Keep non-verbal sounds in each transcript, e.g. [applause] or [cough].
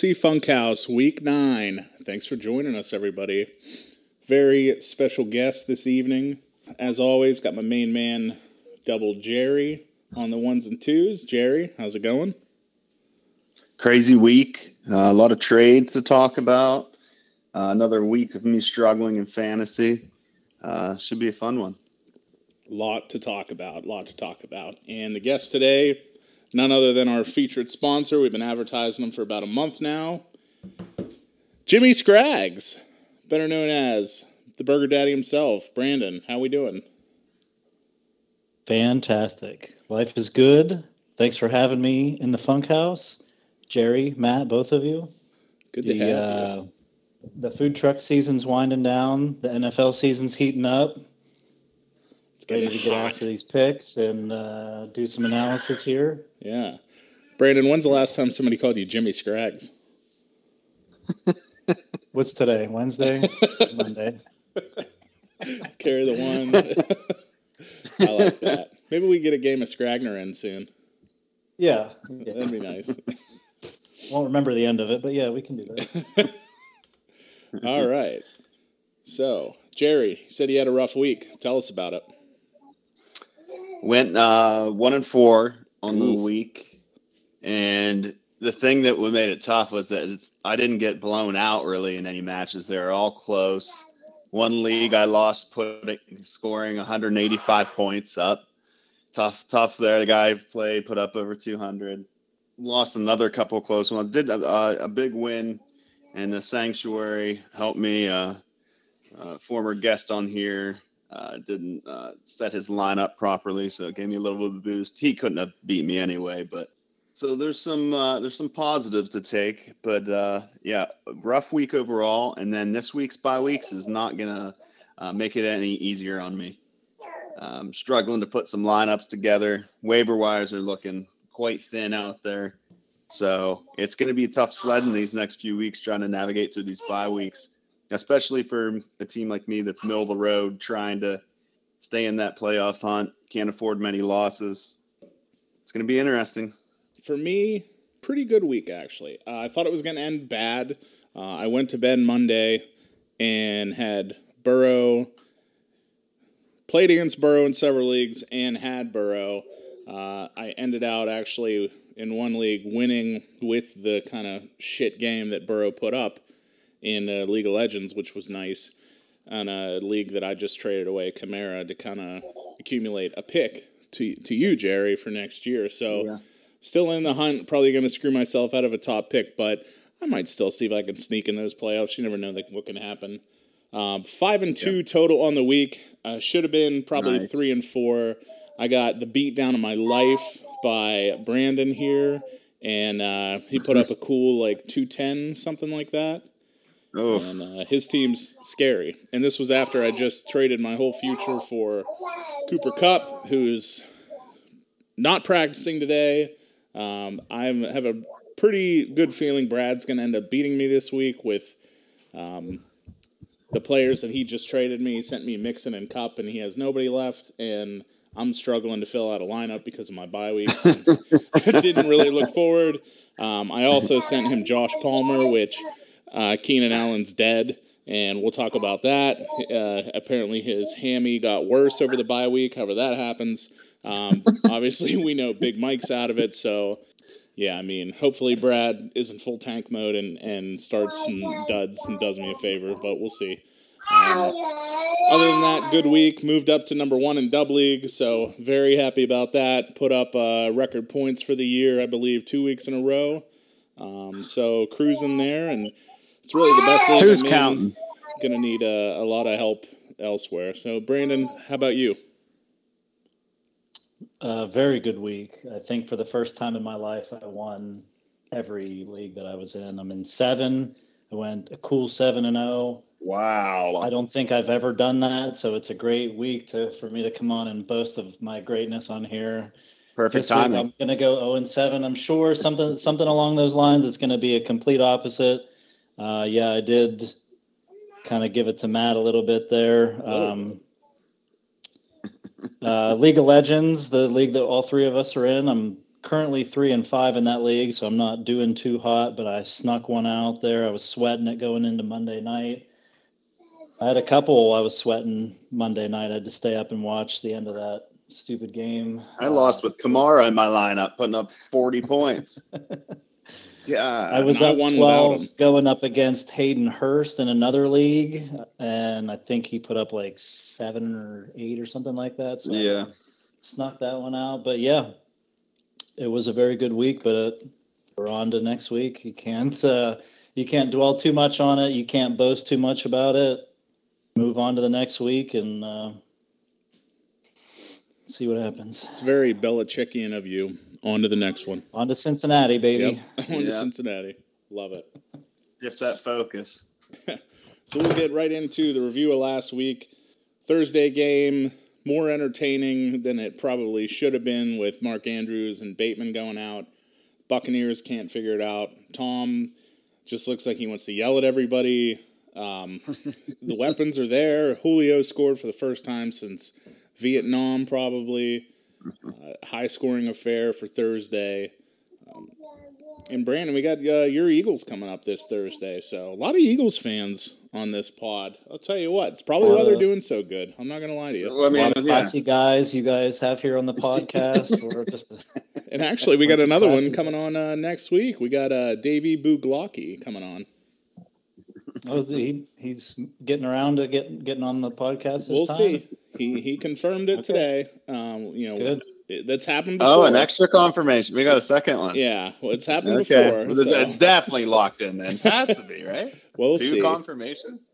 Fantasy Funkhaus, Week 9. Thanks for joining us, everybody. Very special guest this evening. As always, got my main man, Double Jerry, on the ones and twos. Jerry, how's it going? Crazy week. Uh, a lot of trades to talk about. Uh, another week of me struggling in fantasy. Uh, should be a fun one. Lot to talk about. Lot to talk about. And the guest today, none other than our featured sponsor. We've been advertising them for about a month now. Jimmy Scraggs, better known as the Burger Daddy himself. Brandon, how we doing? Fantastic. Life is good. Thanks for having me in the Funkhaus. Jerry, Matt, both of you. Good to the, have uh, you. The food truck season's winding down. The NFL season's heating up. Ready to get hot. after these picks and uh, do some analysis here. Yeah. Brandon, when's the last time somebody called you Jimmy Scraggs? [laughs] What's today? Wednesday? [laughs] Monday. Carry the one. [laughs] I like that. Maybe we get a game of Scragner in soon. Yeah. yeah. That'd be nice. Won't remember the end of it, but yeah, we can do that. All right. So, Jerry said he had a rough week. Tell us about it. Went uh, one and four on the week, and the thing that made it tough was that it's, I didn't get blown out really in any matches. They're all close. One league I lost, putting scoring 185 points up. Tough, tough there. The guy played put up over 200. Lost another couple close ones. Did a, a big win, and the sanctuary helped me. Uh, uh, former guest on here uh, didn't uh, set his lineup properly, so it gave me a little bit of a boost. He couldn't have beat me anyway, but so there's some uh, there's some positives to take, but uh, yeah, rough week overall. And then this week's bye weeks is not gonna uh, make it any easier on me. Um, struggling to put some lineups together. Waiver wires are looking quite thin out there, so it's to be tough sledding these next few weeks trying to navigate through these bye weeks especially for a team like me that's middle of the road trying to stay in that playoff hunt, can't afford many losses. It's going to be interesting. For me, pretty good week, actually. Uh, I thought it was going to end bad. Uh, I went to bed Monday and had Burrow, played against Burrow in several leagues and had Burrow. Uh, I ended out actually in one league winning with the kind of shit game that Burrow put up in uh, League of Legends, which was nice. On a league that I just traded away Kamara to kind of accumulate a pick to to you, Jerry, for next year. So Yeah. still in the hunt. Probably going to screw myself out of a top pick, but I might still see if I can sneak in those playoffs. You never know that- what can happen. Um, five and two total on the week. Uh, should have been probably Nice. three and four. I got the beat down of my life by Brandon here, and uh, he put up a cool like two ten something like that. Oh, And uh, his team's scary. And this was after I just traded my whole future for Cooper Kupp, who's not practicing today. Um, I have a pretty good feeling Brad's going to end up beating me this week with um, the players that he just traded me. He sent me Mixon and Cup, and he has nobody left. And I'm struggling to fill out a lineup because of my bye weeks. [laughs] and [laughs] didn't really look forward. Um, I also sent him Josh Palmer, which uh, Keenan Allen's dead, and we'll talk about that. Uh, apparently, his hammy got worse over the bye week. However, that happens. Um, [laughs] obviously, we know Big Mike's out of it, so yeah. I mean, hopefully, Brad is in full tank mode and and starts some duds and does me a favor, but we'll see. Um, other than that, good week. Moved up to number one in Dub League, so very happy about that. Put up uh, record points for the year, I believe, two weeks in a row. Um, so cruising there, and it's really the best league. Who's I'm counting? Gonna need a, a lot of help elsewhere. So Brandon, how about you? Uh, very good week. I think for the first time in my life, I won every league that I was in. I'm in seven. I went a cool seven and zero. Wow. I don't think I've ever done that, so it's a great week to for me to come on and boast of my greatness on here. Perfect This week timing. I'm gonna go 0 and 7. I'm sure something something along those lines. It's gonna be a complete opposite. Uh, yeah, I did kind of give it to Matt a little bit there. Um, uh, league of Legends, the league that all three of us are in. I'm currently three and five in that league, so I'm not doing too hot. But I snuck one out there. I was sweating it going into Monday night. I had a couple. I was sweating Monday night. I had to stay up and watch the end of that stupid game. I lost with Kamara in my lineup, putting up 40 points. [laughs] Yeah. I was up one without 12 him. going up against Hayden Hurst in another league, and I think he put up like seven or eight or something like that. So I Yeah. snuck that one out. But yeah, it was a very good week. But uh, we're on to next week. You can't uh, you can't dwell too much on it. You can't boast too much about it. Move on to the next week and uh, see what happens. It's very Belichickian of you. On to the next one. On to Cincinnati, baby. Yep. [laughs] On to Cincinnati. Love it. If that focus. [laughs] So we'll get right into the review of last week. Thursday game, more entertaining than it probably should have been with Mark Andrews and Bateman going out. Buccaneers can't figure it out. Tom just looks like he wants to yell at everybody. Um, [laughs] the weapons are there. Julio scored for the first time since Vietnam, probably. Uh, high scoring affair for Thursday. Um, and Brandon, we got uh, your Eagles coming up this Thursday, so a lot of Eagles fans on this pod. I'll tell you what, it's probably why they're Uh, doing so good. I'm not gonna lie to you. Well, I A mean, lot of yeah. classy guys you guys have here on the podcast. We're [laughs] just And actually, we [laughs] got another one coming on uh, next week. We got uh, Davey Buglocki coming on. Oh, he, he's getting around to get, getting on the podcast. This We'll time? see. He he confirmed it Okay. today. Um, you know, Good. it- that's happened before. Oh, an extra confirmation. We got a second one. Yeah, well, it's happened Okay. before. It's- so It's definitely locked in then. It has to be, right? [laughs] we'll Two see. confirmations?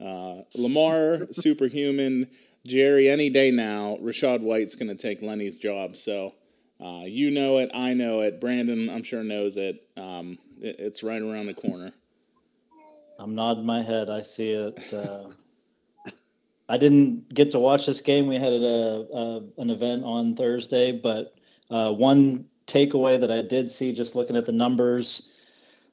Uh, Lamar, superhuman. Jerry, any day now. Rachaad White's going to take Lenny's job. So uh, you know it. I know it. Brandon, I'm sure, knows it. Um, it it's right around the corner. I'm nodding my head. I see it. Uh, I didn't get to watch this game. We had a, a an event on Thursday, but uh, one takeaway that I did see just looking at the numbers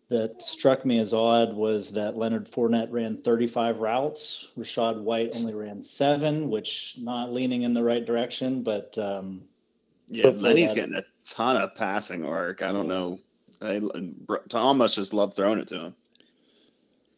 that struck me as odd was that Leonard Fournette ran 35 routes. Rachaad White only ran seven, which not leaning in the right direction, but um, Yeah, Lenny's that- getting a ton of passing work. I don't know. I, Tom must just love throwing it to him.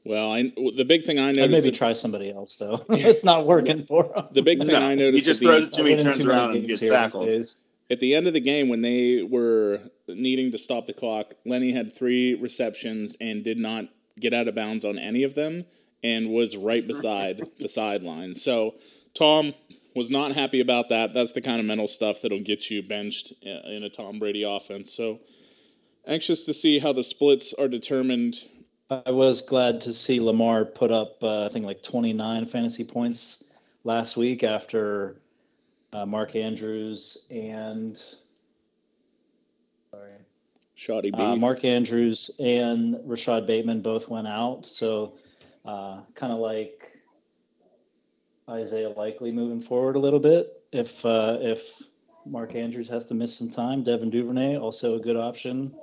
Well, I, the big thing I I'd noticed. maybe try somebody else though. [laughs] it's not working for him. the big thing No, I noticed. he just at the- throws it to me, get turns around and gets tackled. days. at the end of the game when they were needing to stop the clock, Lenny had three receptions and did not get out of bounds on any of them and was right beside [laughs] the sideline. So Tom was not happy about that. That's the kind of mental stuff that'll get you benched uh, in a Tom Brady offense. So anxious to see how the splits are determined. I was glad to see Lamar put up, uh, I think, like 29 fantasy points last week after uh, Mark Andrews and sorry, Shoddy B. uh, Mark Andrews and Rashod Bateman both went out. So, uh, kind of like Isaiah Likely moving forward a little bit. If uh, if Mark Andrews has to miss some time, Devin Duvernay also a good option.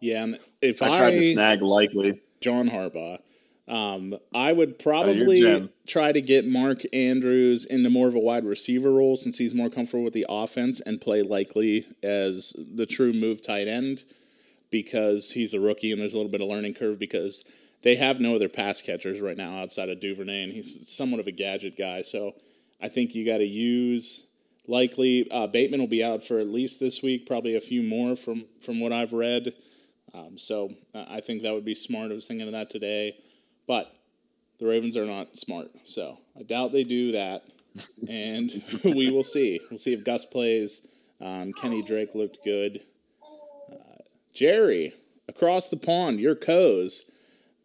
Yeah, and if I I, tried to snag likely. John Harbaugh. Um, I would probably Jim. try to get Mark Andrews into more of a wide receiver role since he's more comfortable with the offense and play likely as the true move tight end because he's a rookie and there's a little bit of learning curve because they have no other pass catchers right now outside of Duvernay and he's somewhat of a gadget guy. So I think you got to use likely uh, Bateman will be out for at least this week, probably a few more from from what I've read. Um, so uh, I think that would be smart. I was thinking of that today, but the Ravens are not smart, so I doubt they do that. [laughs] And [laughs] we will see. We'll see if Gus plays. Um, Kenny Drake looked good. Uh, Jerry across the pond, your Coes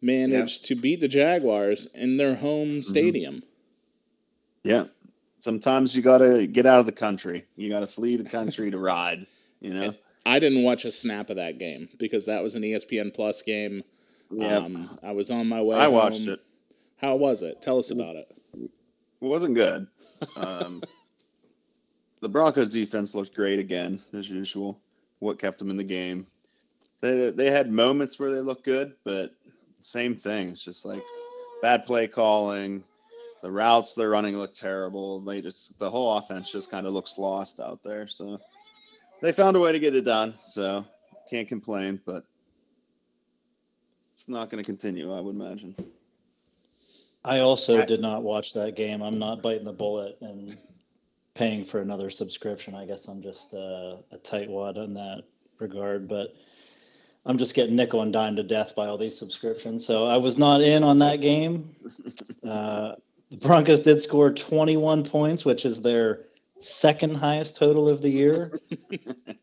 managed to beat the Jaguars in their home stadium. Yeah. Sometimes you got to get out of the country. You got to flee the country to ride, you know? [laughs] I didn't watch a snap of that game because that was an ESPN Plus game. Yeah. Um, I was on my way. I watched it. How was it? Tell us about it. It wasn't good. Um, [laughs] the Broncos defense looked great again, as usual. What kept them in the game? They they had moments where they looked good, but same thing. It's just like bad play calling. The routes they're running look terrible. They just the whole offense just kind of looks lost out there. So they found a way to get it done. So can't complain, but it's not going to continue. I would imagine. I also I- did not watch that game. I'm not biting the bullet and paying for another subscription. I guess I'm just uh, a tightwad in that regard, but I'm just getting nickel and dime to death by all these subscriptions. So I was not in on that game. [laughs] Uh, the Broncos did score 21 points, which is their second highest total of the year.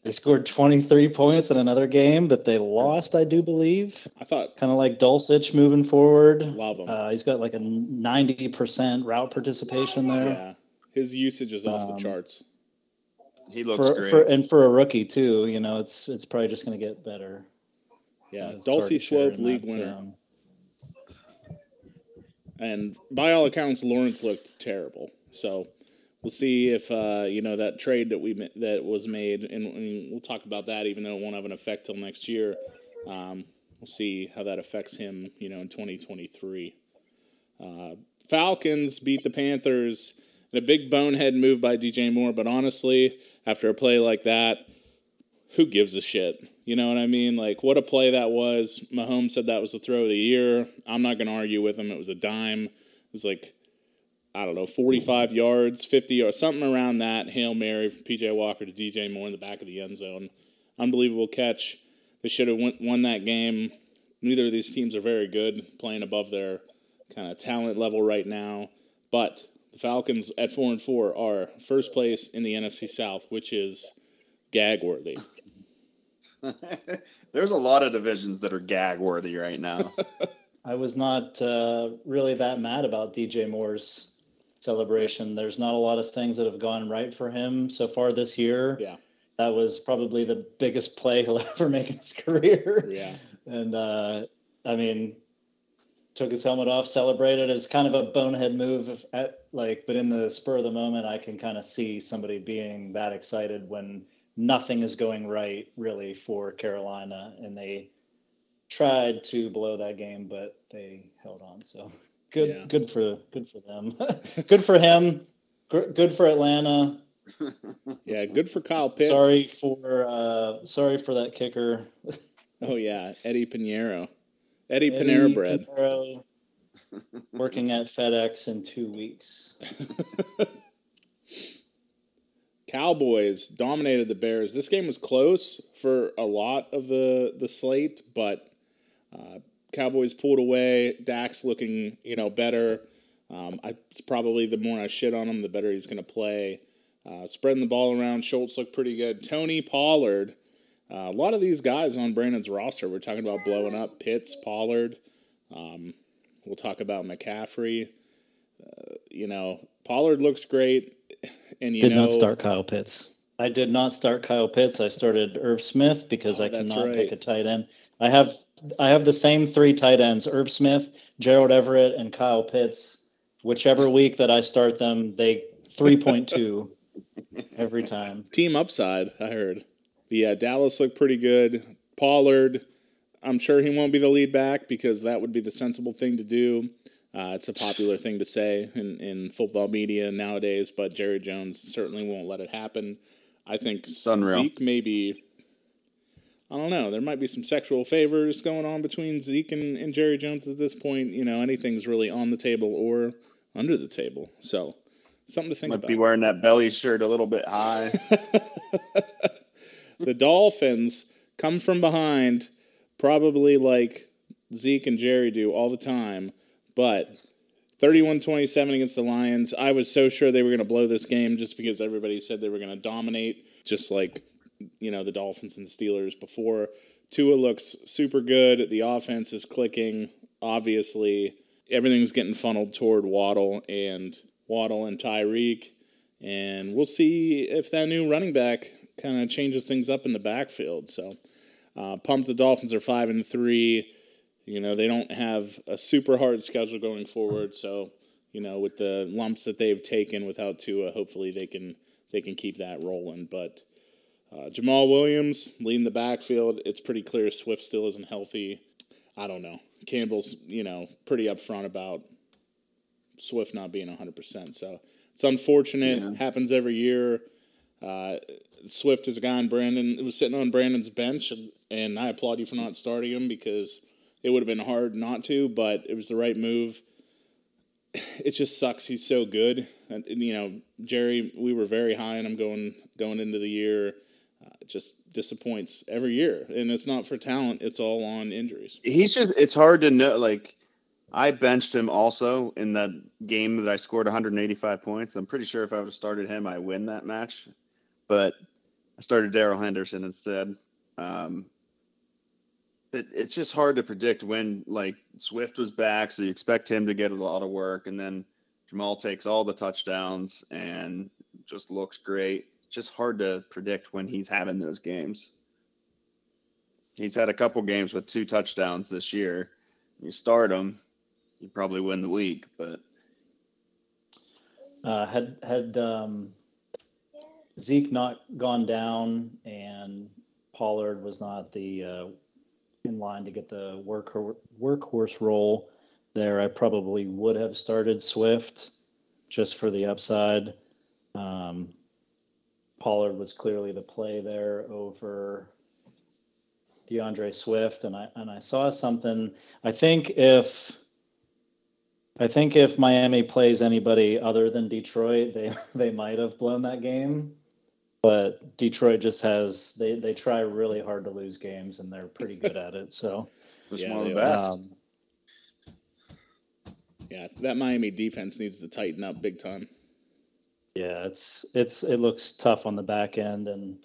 they scored 23 points in another game that they lost, I do believe. I thought Kind of like Dulcich moving forward. love him. Uh, he's got like a 90% route participation there. yeah, his usage is off the Um, charts. He looks For, great. for and for a rookie too, you know, it's it's probably just going to get better. Yeah, His Dulcie Swope league that, winner, um, and by all accounts, Lawrence looked terrible. So we'll see if uh, you know that trade that we that was made, and, we'll talk about that, even though it won't have an effect till next year. Um, we'll see how that affects him, you know, in 2023. Uh, Falcons beat the Panthers in a big bonehead move by DJ Moore, but honestly, after a play like that, who gives a shit? You know what I mean? Like, what a play that was. Mahomes said that was the throw of the year. I'm not going to argue with him. It was a dime. It was like, I don't know, 45 yards, 50 or something around that. Hail Mary from PJ Walker to DJ Moore in the back of the end zone. Unbelievable catch. They should have won, won that game. Neither of these teams are very good, playing above their kind of talent level right now. But the Falcons at 4 and 4 are first place in the NFC South, which is gag worthy. [laughs] There's a lot of divisions that are gag worthy right now. [laughs] I was not uh, really that mad about DJ Moore's celebration. There's not a lot of things that have gone right for him so far this year. Yeah. That was probably the biggest play [laughs] he'll ever make in his career. Yeah. And uh, I mean, took his helmet off, celebrated as kind of a bonehead move. At like, but in the spur of the moment, I can kind of see somebody being that excited when nothing is going right really for Carolina, and they tried to blow that game, but they held on. So good, Yeah. good for good for them. [laughs] good for him. Good for Atlanta. [laughs] Yeah, good for Kyle Pitts. Sorry for uh, sorry for that kicker. [laughs] Oh yeah, Eddie Piñeiro. Eddie, Eddie Panera Bread. Piñeiro, working at FedEx in two weeks. Cowboys dominated the Bears. This game was close for a lot of the the slate, but uh, Cowboys pulled away. Dak looking, you know, better. Um, I, it's probably the more I shit on him, the better he's going to play. Uh, spreading the ball around, Schultz looked pretty good. Tony Pollard. Uh, a lot of these guys on Brandon's roster, we're talking about blowing up. Pitts, Pollard. Um, we'll talk about McCaffrey. Uh, you know, Pollard looks great, and you Did know, not start Kyle Pitts. I did not start Kyle Pitts. I started Irv Smith because Oh, I that's cannot pick a tight end. I have I have the same three tight ends: Irv Smith, Gerald Everett, and Kyle Pitts. Whichever week that I start them, they three point two [laughs] every time. team upside. I heard. But yeah, Dallas looked pretty good. Pollard, I'm sure he won't be the lead back because that would be the sensible thing to do. Uh, it's a popular thing to say in, in football media nowadays, but Jerry Jones certainly won't let it happen. I think unreal. Zeke maybe. I don't know. There might be some sexual favors going on between Zeke and, and Jerry Jones at this point. You know, anything's really on the table or under the table. So, something to think Might about. Might be wearing that belly shirt a little bit high. [laughs] the Dolphins come from behind, probably like Zeke and Jerry do all the time, but 31 27 against the Lions. I was so sure they were going to blow this game just because everybody said they were going to dominate, just like, you know, the Dolphins and Steelers before. Tua looks super good. The offense is clicking, obviously. Everything's getting funneled toward Waddle and Waddle and Tyreek. And we'll see if that new running back kind of changes things up in the backfield. So, uh, pumped the Dolphins are five and three. You know, they don't have a super hard schedule going forward, so you know, with the lumps that they've taken without Tua, hopefully they can they can keep that rolling. But uh, Jamaal Williams leading the backfield. It's pretty clear Swift still isn't healthy. I don't know. Campbell's you know pretty upfront about Swift not being 100%. So it's unfortunate. Yeah. Happens every year. Uh, Swift is a guy on Brandon. It was sitting on Brandon's bench, and, and I applaud you for not starting him because it would have been hard not to, but it was the right move. [sighs] It just sucks. He's so good. And, and, you know, Jerry, we were very high on him going going into the year. Just disappoints every year, and it's not for talent. It's all on injuries. He's just it's hard to know like I benched him also in that game that I scored 185 points. I'm pretty sure if I would have started him, I win that match. But I started Darrell Henderson instead. Um, it, it's just hard to predict when like Swift was back, so you expect him to get a lot of work, and then Jamaal takes all the touchdowns and just looks great. Just hard to predict when he's having those games. He's had a couple games with two touchdowns this year. You start him, you probably win the week, but Uh, had had um, Zeke not gone down and Pollard was not the uh, in line to get the work workhorse role there, I probably would have started Swift just for the upside. Um, Pollard was clearly the play there over D'Andre Swift, and I and I saw something. I think if I think if Miami plays anybody other than Detroit, they [laughs] they might have blown that game. But Detroit just has they they try really hard to lose games, and they're pretty good at it. So [laughs] just Yeah, one of the best. um, Yeah, that Miami defense needs to tighten up big time. Yeah, it's it's it looks tough on the back end, and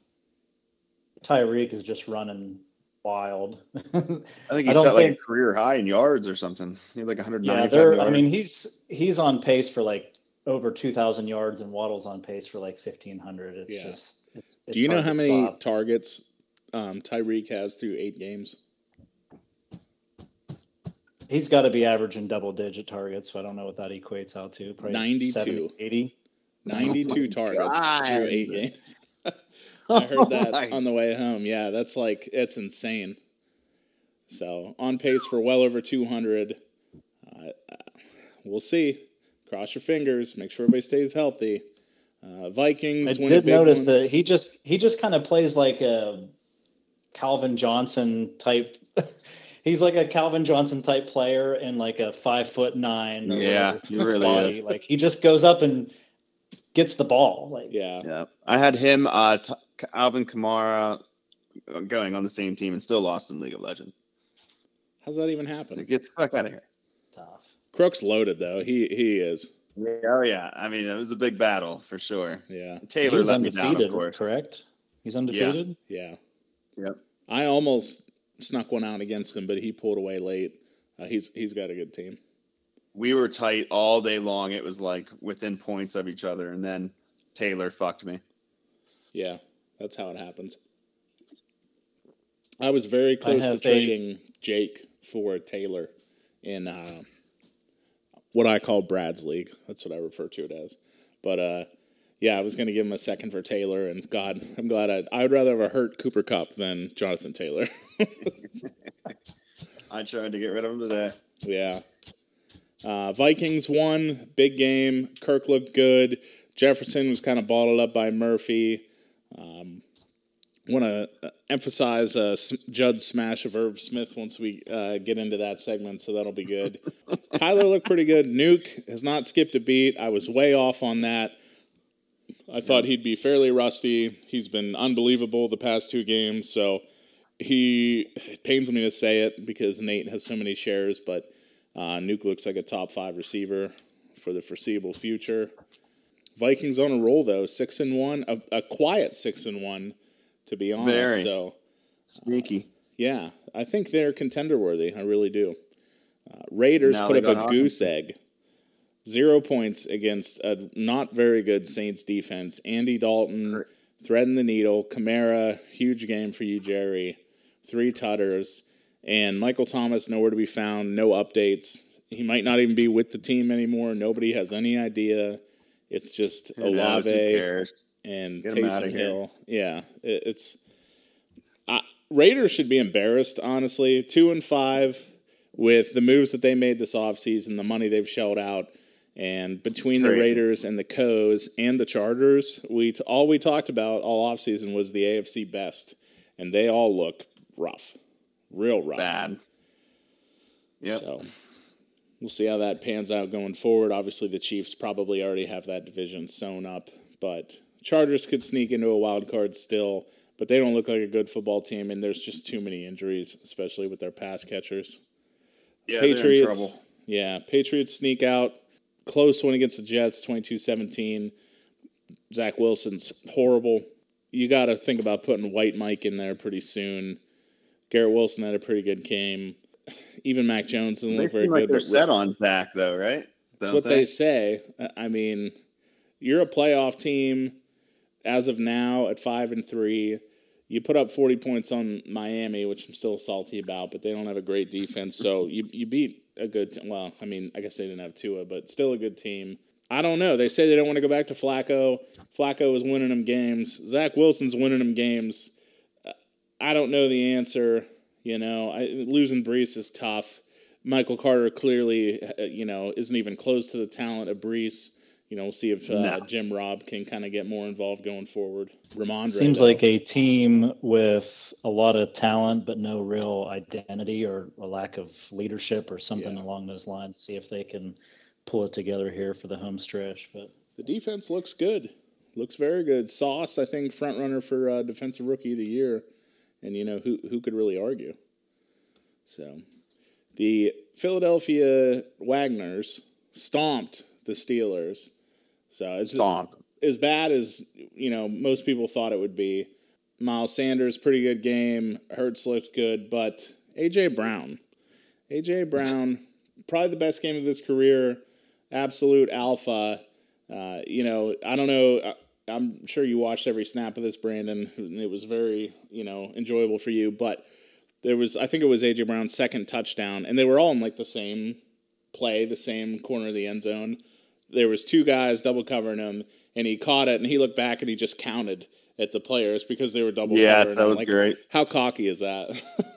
Tyreek is just running wild. [laughs] I think I he don't set like a career high in yards or something. He had like 195 Yeah, yards. I mean, he's he's on pace for like over two thousand yards, and Waddle's on pace for like fifteen hundred. It's Yeah. just. It's, it's Do you know how many stop. targets um, Tyreek has through eight games? He's got to be averaging double digit targets, so I don't know what that equates out to. Probably 92. 70, 80. 92 targets God. through eight games. [laughs] [laughs] I heard that my- on the way home. Yeah, that's like, it's insane. So on pace for well over 200. Uh, uh, we'll see. Cross your fingers. Make sure everybody stays healthy. Uh, I Vikings win a did big notice one. that he just he just kind of plays like a Calvin Johnson type. [laughs] He's like a Calvin Johnson type player and like a five foot nine. or Yeah, whatever he really body. is. Like he just goes up and gets the ball. Like Yeah. Yeah, I had him, uh, t- Alvin Kamara, uh, going on the same team and still lost in League of Legends. How's that even happen? Get the fuck out of here. tough. Crook's loaded, though. He he is. Yeah, oh yeah. I mean, it was a big battle for sure. Yeah. Taylor He's let me down, of undefeated, course. correct? He's undefeated. Yeah. Yep. I almost snuck one out against him, but he pulled away late. Uh, he's he's got a good team. We were tight all day long. It was like within points of each other, and then Taylor fucked me. Yeah, that's how it happens. I was very close to have a- trading Jake for Taylor in uh, what I call Brad's league. That's what I refer to it as. But uh, yeah, I was going to give him a second for Taylor, and God, I'm glad I. I would rather have a hurt Cooper Kupp than Jonathan Taylor. [laughs] [laughs] I tried to get rid of him today. Yeah. Uh, Vikings won, big game. Kirk looked good. Jefferson was kind of bottled up by Murphy. Um, Want to emphasize uh, S- Judd's smash of Herb Smith once we uh, get into that segment, so that'll be good. [laughs] Kyler looked pretty good. Nuke has not skipped a beat. I was way off on that. I thought he'd be fairly rusty. He's been unbelievable the past two games, so he it pains me to say it because Nate has so many shares, but uh, Nuke looks like a top five receiver for the foreseeable future. Vikings on a roll though, six and one, a, a quiet six and one, to be honest. Very. So Sneaky. yeah, I think they're contender worthy. I really do. Uh, Raiders Now put up a goose egg. Zero points against a not very good Saints defense. Andy Dalton threading the needle. Kamara, huge game for you, Jerry. Three tutters. And Michael Thomas nowhere to be found, no updates. He might not even be with the team anymore. Nobody has any idea. It's just Who Olave and Get Taysom. Hill. Yeah, it, it's Raiders should be embarrassed, honestly. Two and five with the moves that they made this offseason, the money they've shelled out, and between the Raiders and the Coes and the Chargers, we t- all we talked about all offseason was the AFC West, and they all look rough, real rough. Bad. Yep. So we'll see how that pans out going forward. Obviously, the Chiefs probably already have that division sewn up, but Chargers could sneak into a wild card still. But they don't look like a good football team, and there's just too many injuries, especially with their pass catchers. Yeah, they're in trouble. Patriots, yeah, Patriots sneak out close one against the Jets, 22-17. Zach Wilson's horrible. You got to think about putting White Mike in there pretty soon. Garrett Wilson had a pretty good game. [sighs] Even Mac Jones doesn't They look very seem like good. they're set on Zach, though, right? that's what they say. I- mean, you're a playoff team as of now at five and three. You put up 40 points on Miami, which I'm still salty about, but they don't have a great defense. So [laughs] you, you beat a good team. Well, I mean, I guess they didn't have Tua, but still a good team. I don't know. They say they don't want to go back to Flacco. Flacco is winning them games. Zach Wilson's winning them games. I don't know the answer. You know, I, losing Breece is tough. Michael Carter clearly, uh, you know, isn't even close to the talent of Breece. You know, we'll see if uh, No. Jim Robb can kind of get more involved going forward. Ramondre Seems though. like a team with a lot of talent, but no real identity or a lack of leadership or something Yeah. along those lines. See if they can pull it together here for the home stretch. But the defense looks good. Looks very good. Sauce, I think, front runner for uh, defensive rookie of the year, and you know who who could really argue. So, the Philadelphia Wagners stomped the Steelers. So it's Stomp. as bad as you know most people thought it would be. Miles Sanders, pretty good game. Hurts looked good, but AJ Brown, AJ Brown, probably the best game of his career. Absolute alpha. Uh, you know, I don't know. I- I'm sure you watched every snap of this, Brandon. and It was very, you know, enjoyable for you. But there was, I think it was AJ Brown's second touchdown, and they were all in like the same play, the same corner of the end zone. There was two guys double covering him, and he caught it, and he looked back and he just counted at the players because they were double Yeah, that was Like, great. How cocky is that? [laughs]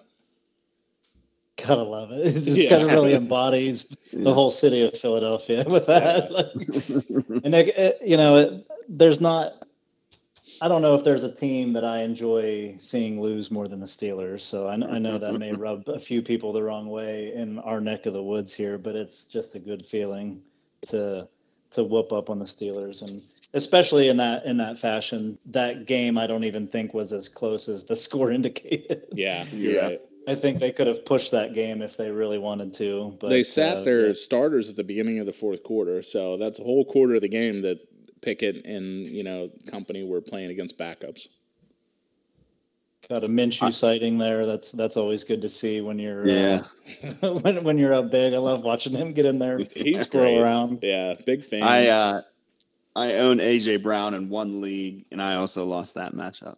gotta love it. [laughs] It just Yeah. kind of really embodies the whole city of Philadelphia [laughs] with that. and it, it- you know, it, there's not. I don't know if there's a team that I enjoy seeing lose more than the Steelers. So I, I know that may [laughs] rub a few people the wrong way in our neck of the woods here, but it's just a good feeling to to whoop up on the Steelers and especially in that in that fashion. That game I don't even think was as close as the [laughs] score indicated. yeah, you're Yeah. right. I think they could have pushed that game if they really wanted to. But they sat uh, their yeah. starters at the beginning of the fourth quarter, so that's a whole quarter of the game that Pickett and you know company were playing against backups. got a Minshew sighting there. That's that's always good to see when you're Yeah. uh, [laughs] when when you're up big. I love watching him get in there, He's scroll great. around. Yeah, big fan. I uh, I own AJ Brown in one league, and I also lost that matchup.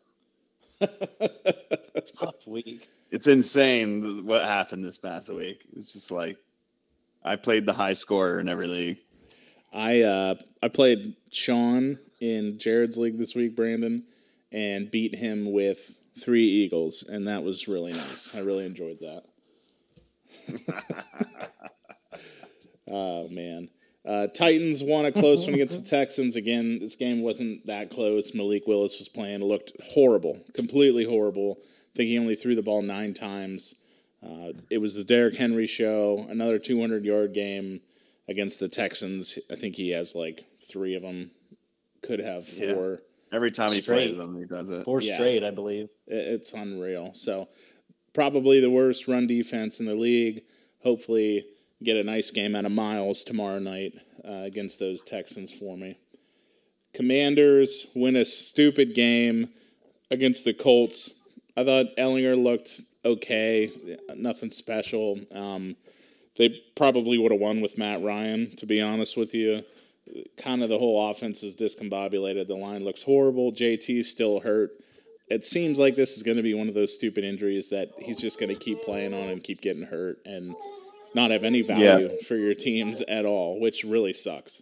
[laughs] Tough week. It's insane what happened this past week. It was just like I played the high scorer in every league. I uh, I played Sean in Jared's league this week, Brandon, and beat him with three eagles, and that was really nice. I really enjoyed that. [laughs] oh man. Uh, Titans won a close one against the Texans. Again, this game wasn't that close. Malik Willis was playing, looked horrible, completely horrible. I think he only threw the ball nine times. Uh, it was the Derrick Henry show, another 200 yard game against the Texans. I think he has like three of them. Could have Yeah. four. Every time he plays them, he does it. Four Yeah. straight, I believe. It's unreal. So probably the worst run defense in the league. Hopefully get a nice game out of Miles tomorrow night uh, against those Texans for me. Commanders win a stupid game against the Colts. I thought Ehlinger looked okay, nothing special. Um, they probably would have won with Matt Ryan, to be honest with you. Kind of the whole offense is discombobulated. The line looks horrible. JT's still hurt. it seems like this is going to be one of those stupid injuries that he's just going to keep playing on and keep getting hurt and not have any value Yeah. for your teams at all, which really sucks.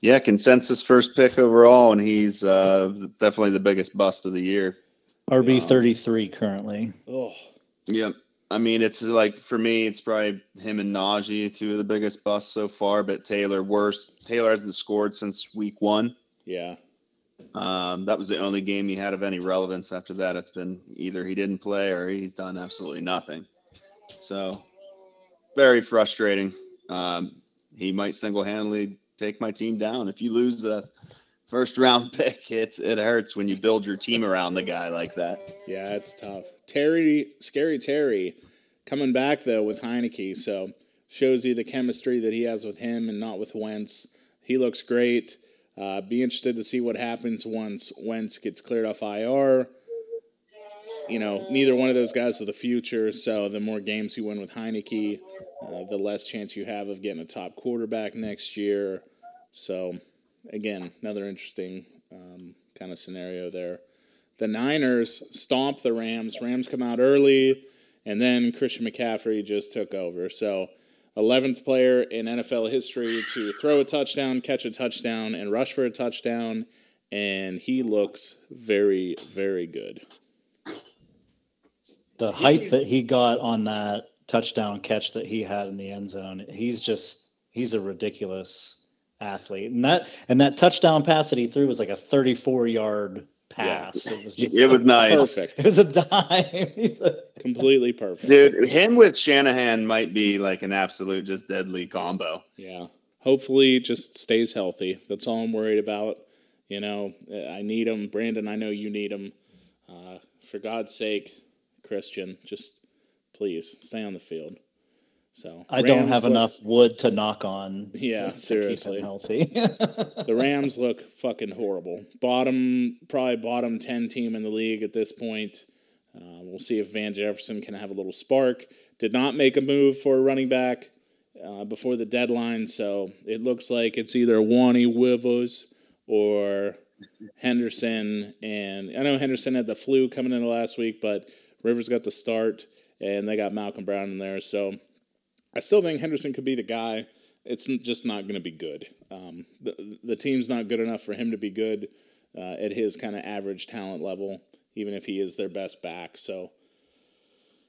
Yeah, consensus first pick overall, and he's uh, definitely the biggest bust of the year. RB thirty three currently. Oh, Yep. I mean, it's like for me, it's probably him and Najee, two of the biggest busts so far. But Taylor worse. Taylor hasn't scored since week one. yeah. Um, that was the only game he had of any relevance. After that, it's been either he didn't play or he's done absolutely nothing. So, very frustrating. Um, he might single handedly take my team down. If you lose a first round [laughs] pick, it's it hurts when you build your team around the guy like that. Yeah, it's tough. Terry, scary Terry, coming back though with Heinicke, so shows you the chemistry that he has with him and not with Wentz. He looks great. Uh, be interested to see what happens once Wentz gets cleared off IR. You know, neither one of those guys are the future. So the more games you win with Heinicke, uh, the less chance you have of getting a top quarterback next year. So again, another interesting um, kind of scenario there the Niners stomp the Rams. Rams come out early, and then Christian McCaffrey just took over. So, 11th player in NFL history to throw a touchdown, catch a touchdown, and rush for a touchdown. And he looks very, very good. The height that he got on that touchdown catch that he had in the end zone, he's just he's a ridiculous athlete. And that and that touchdown pass that he threw was like a 34 yard pass. It was [laughs] just It was nice. Perfect. it was a dime. [laughs] He's a, Completely perfect. Dude, him with Shanahan might be like an absolute just deadly combo. Yeah. Hopefully, just stays healthy. That's all I'm worried about. You know, I need him. Brandon, I know you need him. Uh, for God's sake, Christian, just please stay on the field. So I don't have look- enough wood to knock on. [laughs] Yeah, seriously. healthy. [laughs] The Rams look fucking horrible. Bottom, probably bottom 10 team in the league at this point. Uh, we'll see if Van Jefferson can have a little spark. Did not make a move for a running back uh, before the deadline, so it looks like it's either Wani Wivos or Henderson. And I know Henderson had the flu coming into last week, but Rivers got the start, and they got Malcolm Brown in there. So I still think Henderson could be the guy. It's just not going to be good. Um, the, the team's not good enough for him to be good uh, at his kind of average talent level, even if he is their best back. So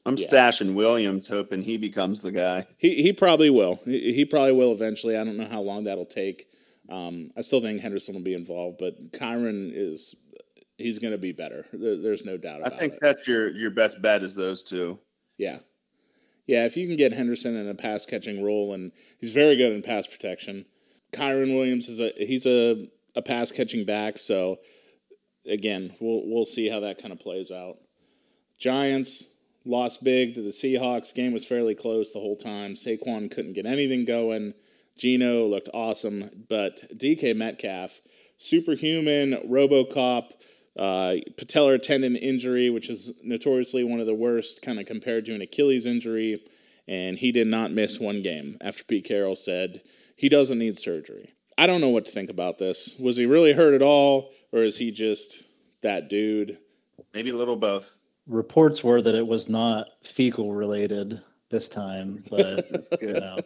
I'm Yeah. stashing Williams, hoping he becomes the guy. he, he probably will. He, he probably will eventually. I don't know how long that'll take. Um, I still think Henderson will be involved, but Kyren is he's going to be better. There, there's no doubt I think it. that's your your best bet is those two. Yeah. Yeah, if you can get Henderson in a pass catching role, and he's very good in pass protection. Kyren Williams is a he's a, a pass catching back, so again, we'll we'll see how that kind of plays out. Giants lost big to the Seahawks. Game was fairly close the whole time. Saquon couldn't get anything going. Gino looked awesome, but DK Metcalf, superhuman, RoboCop, uh, patellar tendon injury, which is notoriously one of the worst, kind of compared to an Achilles injury, and he did not miss one game after Pete Carroll said he doesn't need surgery. I don't know what to think about this. Was he really hurt at all, or is he just that dude? Maybe a little both. Reports were that it was not fecal related this time, [laughs] but you know,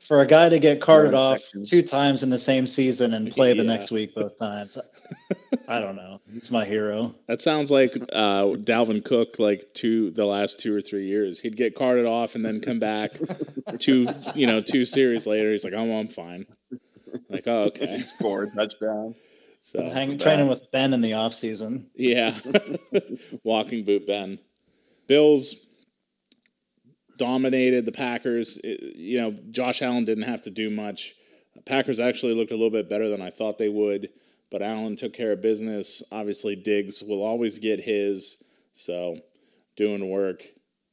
for a guy to get carted No off infection. two times in the same season and play the next [laughs] week both times, I don't know. He's my hero. That sounds like uh, Dalvin Cook, like two the last two or three years. He'd get carted off and then come back two, you know, two series later. He's like, "Oh, I'm fine." Like, oh, okay. Scored touchdown. So Hang, bad. training with Ben in the off season. Yeah. [laughs] Walking boot Ben. Bills dominated the Packers. It- you know, Josh Allen didn't have to do much. Packers actually looked a little bit better than I thought they would, but Allen took care of business. Obviously, Diggs will always get his, so doing work.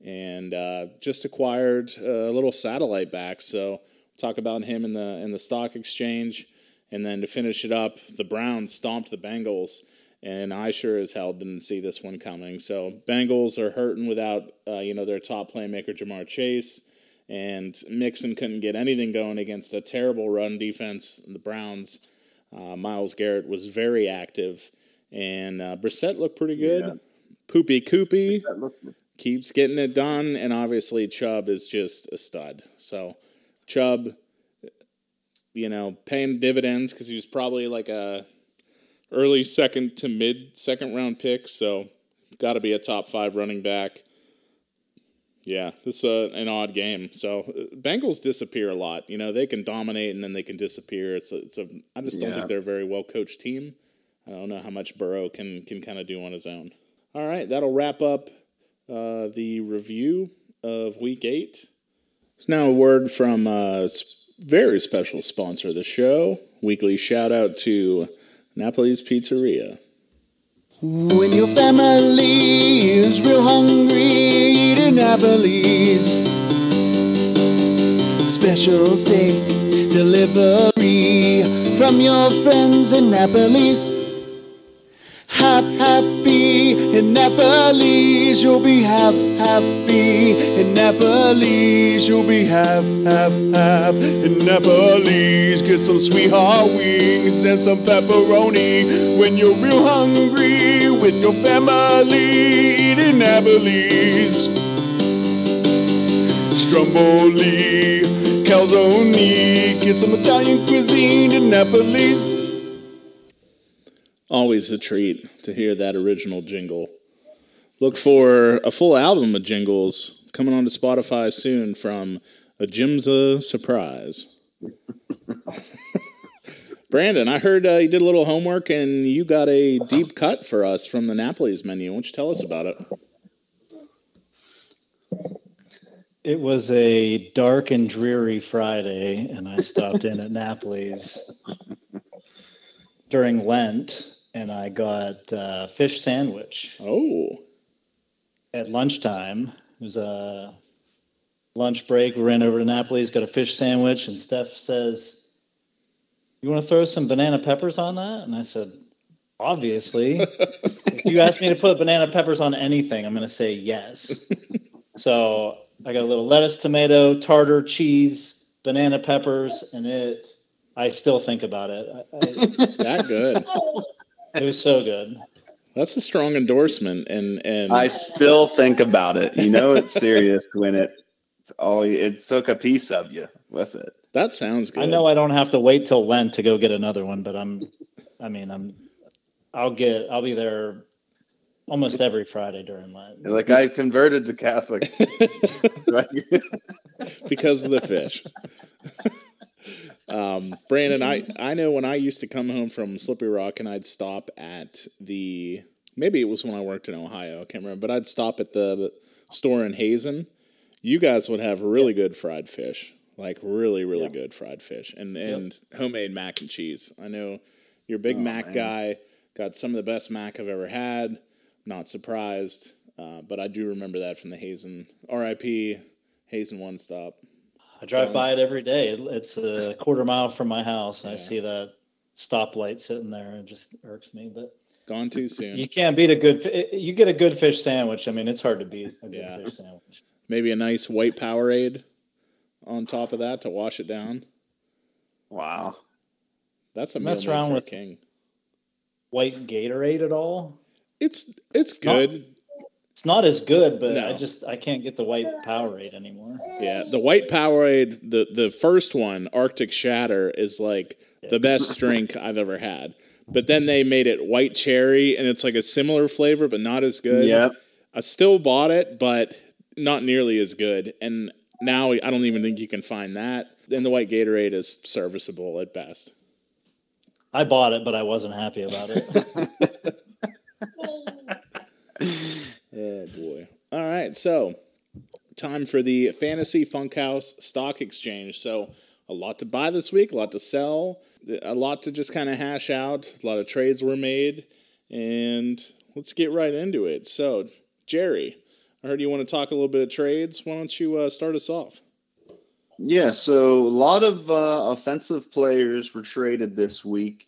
And uh, just acquired a little satellite back, so talk about him in the in the stock exchange. And then to finish it up, the Browns stomped the Bengals, and I sure as hell didn't see this one coming. So Bengals are hurting without uh, you know their top playmaker Ja'Marr Chase, and Mixon couldn't get anything going against a terrible run defense. The Browns, uh, Myles Garrett was very active, And uh, Brissett looked pretty good. Poopy Coopy keeps getting it done, and obviously Chubb is just a stud. So Chubb, you know, paying dividends because he was probably like a early second to mid second round pick. So got to be a top five running back. Yeah, this is a, an odd game. So uh, Bengals disappear a lot. You know, they can dominate and then they can disappear. It's a, it's a I just don't Yeah. think they're a very well coached team. I don't know how much Burrow can can kind of do on his own. All right, that'll wrap up uh, the review of Week Eight. It's now a word from a very special sponsor of the show. Weekly shout out to Napoli's Pizzeria. When your family is real hungry, eat Annapolis. Special steak delivery from your friends in Annapolis. Hap, happy in Annapolis, you'll be hap, happy in Annapolis, you'll be hap, hap, hap in Annapolis. Get some sweetheart wings and some pepperoni when you're real hungry with your family. Eat in Annapolis. Stromboli, calzone, get some Italian cuisine in Annapolis. Always a treat to hear that original jingle. Look for a full album of jingles coming onto Spotify soon from a Jimza surprise. [laughs] Brandon, I heard uh, you did a little homework and you got a deep cut for us from the Napoli's menu. Why don't you tell us about it? It was a dark and dreary Friday, and I stopped in at Napoli's during Lent, and I got a fish sandwich Oh, at lunchtime. It was a lunch break. We ran over to Napoli's, got a fish sandwich, and Steph says, "You want to throw some banana peppers on that?" And I said, "Obviously." [laughs] if you ask me to put banana peppers on anything, I'm going to say yes. [laughs] so I got a little lettuce, tomato, tartar, cheese, banana peppers, and it. I still think about it. I, I, [laughs] that good. It was so good. That's a strong endorsement, and and I still think about it. You know, it's serious when it. It's all it took a piece of you with it. that sounds good. I know I don't have to wait till Lent to go get another one, but I'm, I mean, I'm, I'll get, I'll be there almost every Friday during Lent. Like I converted to Catholic. Like, [laughs] [laughs] because of the fish. [laughs] um, Brandon, I, I know when I used to come home from Slippery Rock and I'd stop at the maybe it was when I worked in Ohio, I can't remember, but I'd stop at the store in Hazen. You guys would have really good fried fish, like really, really good fried fish, and and homemade mac and cheese. I know you're a big mac guy. Got some of the best mac I've ever had. Not surprised, uh, but I do remember that from the Hazen R.I.P. Hazen One Stop. I drive by it every day. It- It's a [laughs] quarter mile from my house. and I see that stoplight sitting there and it just irks me, but Gone too soon. you can't beat a good, you get a good fish sandwich. I mean, it's hard to beat a good Yeah. fish sandwich. Maybe a nice white Powerade on top of that to wash it down. wow. That's a Mess around for with- king. White Gatorade at all? It's it's not- good. It's not as good, but I just, I can't get the white Powerade anymore. Yeah, the white Powerade, the the first one, Arctic Shatter, is like the best drink [laughs] I've ever had. But then they made it white cherry, and it's like a similar flavor, but not as good. Yep. I still bought it, but not nearly as good. And now I don't even think you can find that. And the white Gatorade is serviceable at best. I bought it, but I wasn't happy about it. [laughs] [laughs] Oh boy. All right, so time for the Fantasy Funkhaus Stock Exchange. So a lot to buy this week, a lot to sell, a lot to just kind of hash out. A lot of trades were made, and let's get right into it. So, Jerry, I heard you want to talk a little bit of trades. Why don't you uh, start us off? Yeah, so a lot of uh, offensive players were traded this week,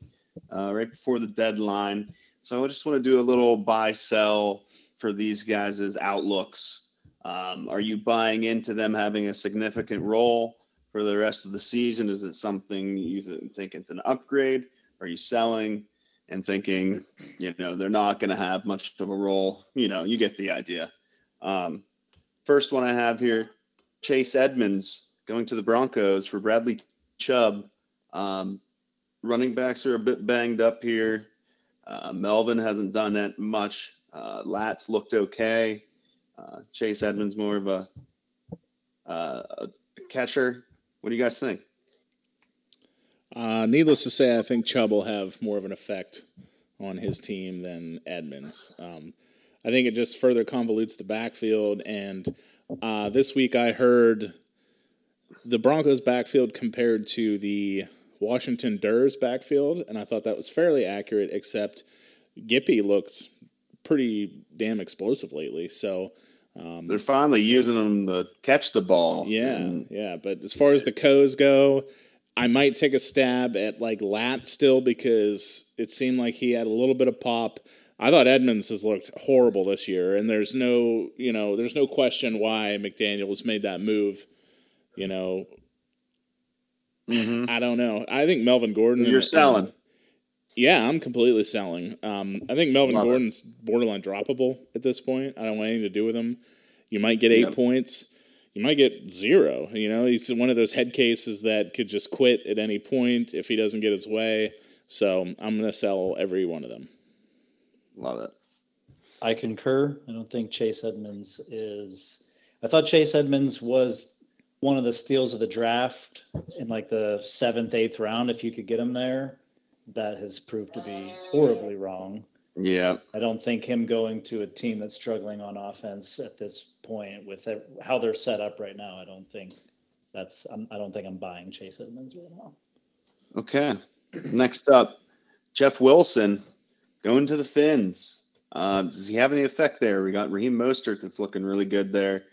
uh, right before the deadline. So I just want to do a little buy sell for these guys' outlooks. Um, are you buying into them having a significant role for the rest of the season? Is it something you th- think it's an upgrade? Are you selling? and thinking, you know, they're not going to have much of a role. You know, you get the idea. Um, first one I have here Chase Edmonds going to the Broncos for Bradley Chubb. Um, running backs are a bit banged up here. Uh, Melvin hasn't done that much. Uh, Lats looked okay. Uh, Chase Edmonds more of a, uh, a catcher. What do you guys think? Uh, needless to say, I think Chubb will have more of an effect on his team than Edmonds. Um, I think it just further convolutes the backfield. And uh, this week I heard the Broncos' backfield compared to the Washington Durs backfield, and I thought that was fairly accurate, except Gippy looks pretty damn explosive lately. So. Um, They're finally using them to catch the ball. yeah, And yeah. But as far as the Coes go, I might take a stab at like Lat still because it seemed like he had a little bit of pop. I thought Edmonds has looked horrible this year, and there's no, you know, there's no question why McDaniel's made that move. You know, Mhm. I don't know. I think Melvin Gordon. You're selling. Yeah, I'm completely selling. Um, I think Melvin Love it. Gordon's borderline droppable at this point. I don't want anything to do with him. You might get eight Yep. points. You might get zero. You know, he's one of those head cases that could just quit at any point if he doesn't get his way. So I'm going to sell every one of them. Love it. I concur. I don't think Chase Edmonds is. I thought Chase Edmonds was one of the steals of the draft in like the seventh, eighth round. If you could get him there, that has proved to be horribly wrong. Yeah. I don't think him going to a team that's struggling on offense at this point with how they're set up right now. I don't think that's. I'm, I don't think I'm buying Chase Edmonds right now. Okay. Next up, Jeff Wilson going to the Fins. Uh, does he have any effect there? We got Raheem Mostert that's looking really good there.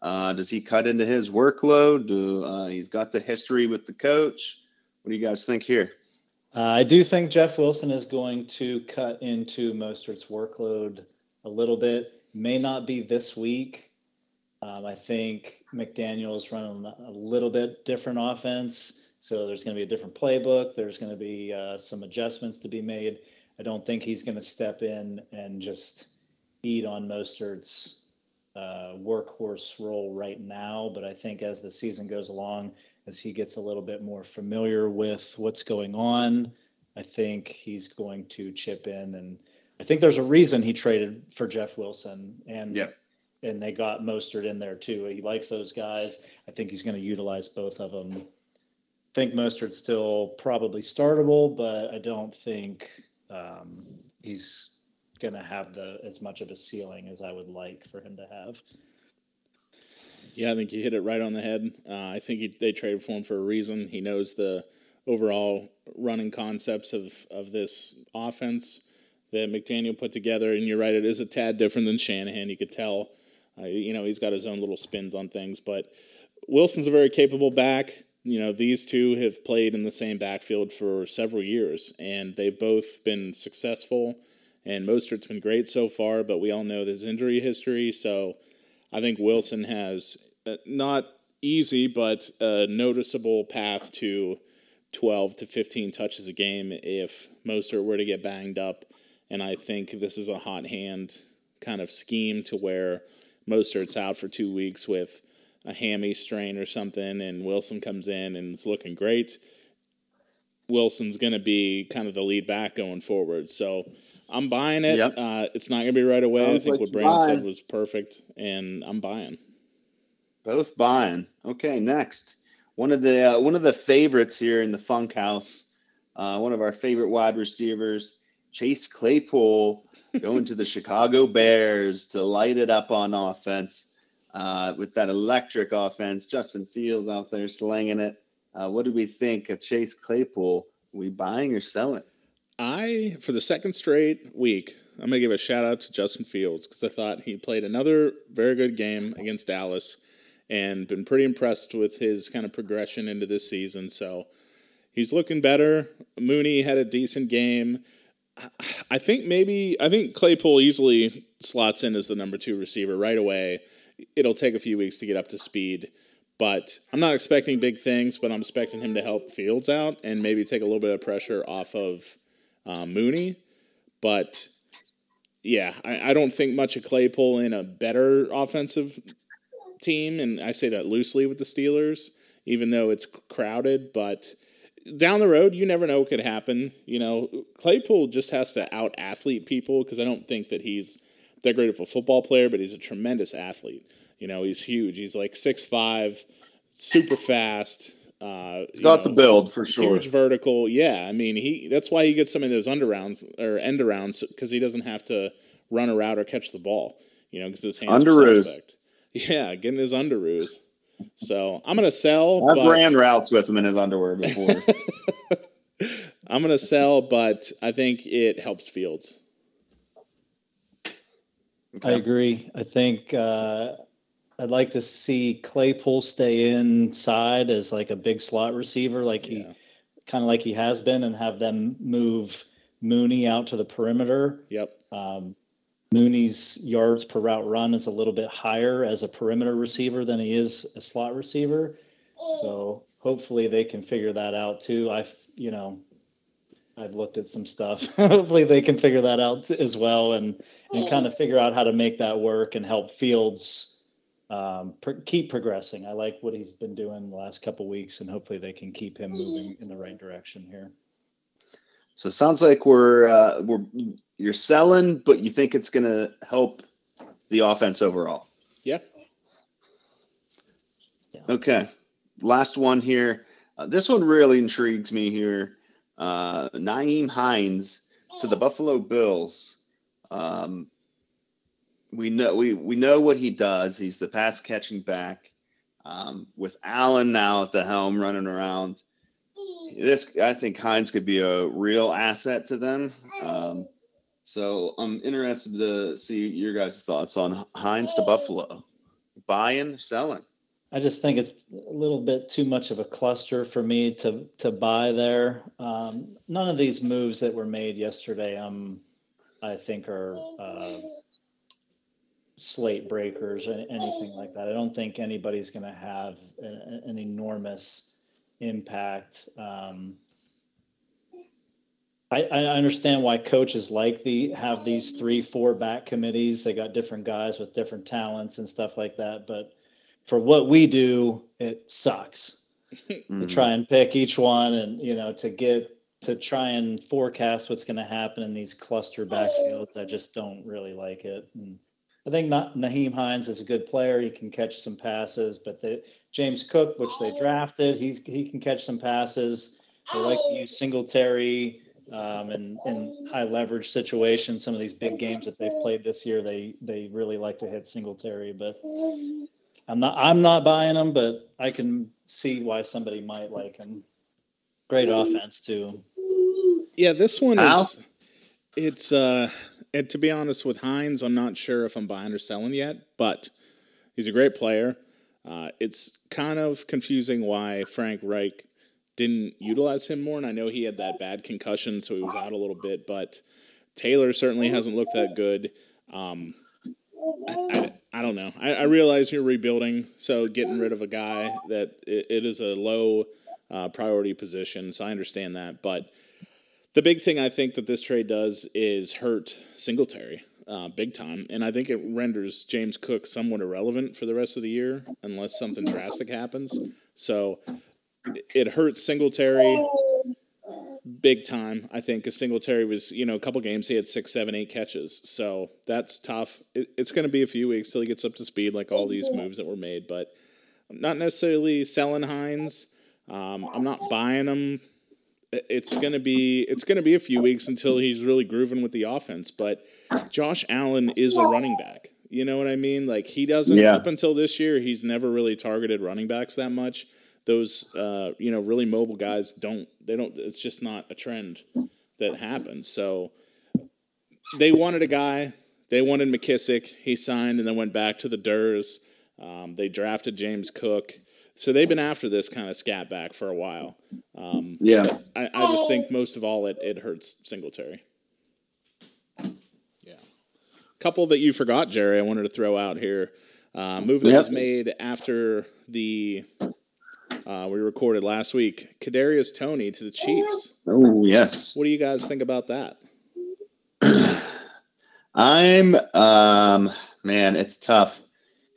Uh, does he cut into his workload? Do, uh, he's got the history with the coach. What do you guys think here? Uh, I do think Jeff Wilson is going to cut into Mostert's workload a little bit. May not be this week. Um, I think McDaniel is running a little bit different offense, so there's going to be a different playbook. There's going to be uh, some adjustments to be made. I don't think he's going to step in and just eat on Mostert's uh, workhorse role right now. But I think as the season goes along, as he gets a little bit more familiar with what's going on, I think he's going to chip in. And I think there's a reason he traded for Jeff Wilson, and yeah. and they got Mostert in there too. He likes those guys. I think he's going to utilize both of them. I think Mostert's still probably startable, but I don't think um, he's going to have the as much of a ceiling as I would like for him to have. Yeah, I think you hit it right on the head. Uh, I think he, they traded for him for a reason. He knows the overall running concepts of, of this offense that McDaniel put together. And you're right, it is a tad different than Shanahan. You could tell. Uh, you know, he's got his own little spins on things. But Wilson's a very capable back. You know, these two have played in the same backfield for several years, and they've both been successful. And Mostert's been great so far, but we all know his injury history. So I think Wilson has uh, not easy, but a noticeable path to 12 to 15 touches a game if Mostert were to get banged up. And I think this is a hot hand kind of scheme to where Mostert's out for two weeks with a hammy strain or something, and Wilson comes in and is looking great. Wilson's going to be kind of the lead back going forward. So I'm buying it. Yep. Uh, it's not going to be right away. Sounds I think like what Brandon said was perfect, and I'm buying. Both buying. Okay, next one of the uh, one of the favorites here in the Funkhaus, uh, one of our favorite wide receivers, Chase Claypool, [laughs] going to the Chicago Bears to light it up on offense uh, with that electric offense. Justin Fields out there slinging it. Uh, what do we think of Chase Claypool? Are we buying or selling? I, for the second straight week, I'm going to give a shout out to Justin Fields because I thought he played another very good game against Dallas and been pretty impressed with his kind of progression into this season. So he's looking better. Mooney had a decent game. I think maybe, I think Claypool easily slots in as the number two receiver right away. It'll take a few weeks to get up to speed. But I'm not expecting big things, but I'm expecting him to help Fields out and maybe take a little bit of pressure off of uh, Mooney. But yeah, I, I don't think much of Claypool in a better offensive team, and I say that loosely with the Steelers, even though it's crowded. But down the road, you never know what could happen. You know, Claypool just has to out athlete people because I don't think that he's that great of a football player, but he's a tremendous athlete. You know, he's huge. He's like six five, super fast. Uh, He's got know, the build for sure. Huge vertical. Yeah, I mean, he. That's why he gets some of those underrounds or end arounds because he doesn't have to run a route or catch the ball. You know, because his hands underoos. are suspect. [laughs] Yeah, getting his underoos. So I'm gonna sell. I've but... ran routes with him in his underwear before. [laughs] I'm gonna sell, but I think it helps Fields. Okay. I agree. I think uh, I'd like to see Claypool stay inside as like a big slot receiver, like he kind of like he has been, and have them move Mooney out to the perimeter. Yep. Um, Mooney's yards per route run is a little bit higher as a perimeter receiver than he is a slot receiver. So hopefully they can figure that out too. I've, you know, I've looked at some stuff. [laughs] hopefully they can figure that out as well and, and kind of figure out how to make that work and help Fields um, keep progressing. I like what he's been doing the last couple weeks and hopefully they can keep him moving in the right direction here. So it sounds like we're uh, we're you're selling, but you think it's going to help the offense overall. Yeah. Okay. Last one here. Uh, this one really intrigues me here. Uh, Nyheim Hines to the Buffalo Bills. Um, we know we we know what he does. He's the pass catching back. Um, with Allen now at the helm running around, this I think Hines could be a real asset to them. Um, so I'm interested to see your guys' thoughts on Hines to Buffalo. Buying, selling. I just think it's a little bit too much of a cluster for me to to buy there. Um, none of these moves that were made yesterday, um, I think, are uh, slate breakers or anything like that. I don't think anybody's going to have an, an, enormous impact. Um, I, I understand why coaches like the have these three, four back committees. They got different guys with different talents and stuff like that. But for what we do, it sucks mm-hmm. [laughs] to try and pick each one and you know to get to try and forecast what's going to happen in these cluster backfields. I just don't really like it. And I think not Nyheim Hines is a good player. He can catch some passes, but the James Cook, which they drafted, he's he can catch some passes. They like to use Singletary um, and in high leverage situations, some of these big games that they've played this year, they they really like to hit Singletary. But I'm not I'm not buying them, but I can see why somebody might like him. Great offense too. Yeah, this one Al? is it's uh and to be honest with Hines, I'm not sure if I'm buying or selling yet, but he's a great player. Uh, it's kind of confusing why Frank Reich didn't utilize him more. And I know he had that bad concussion, so he was out a little bit. But Taylor certainly hasn't looked that good. Um, I, I, I, don't know. I, I, realize you're rebuilding, so getting rid of a guy that it, it is a low uh, priority position. So I understand that. But the big thing I think that this trade does is hurt Singletary. Uh, big time. And I think it renders James Cook somewhat irrelevant for the rest of the year unless something drastic happens. So it hurts Singletary big time. I think because Singletary was, you know, a couple games he had six, seven, eight catches, so that's tough. It, it's going to be a few weeks till he gets up to speed, like all these moves that were made. But I'm not necessarily selling Hines. Um, I'm not buying him. It's gonna be it's gonna be a few weeks until he's really grooving with the offense. But Josh Allen is a running back. You know what I mean? Like he doesn't yeah. up until this year, he's never really targeted running backs that much those uh, you know really mobile guys don't they don't it's just not a trend that happens so they wanted a guy they wanted McKissic. he signed and then went back to the durs um, they drafted james cook so they've been after this kind of scat back for a while um, yeah I, I, just think most of all it, it hurts singletary yeah couple that you forgot jerry i wanted to throw out here uh, move that yep. was made after the Uh, we recorded last week. Kadarius Toney to the Chiefs. Oh yes. What do you guys think about that? [clears throat] I'm um man, it's tough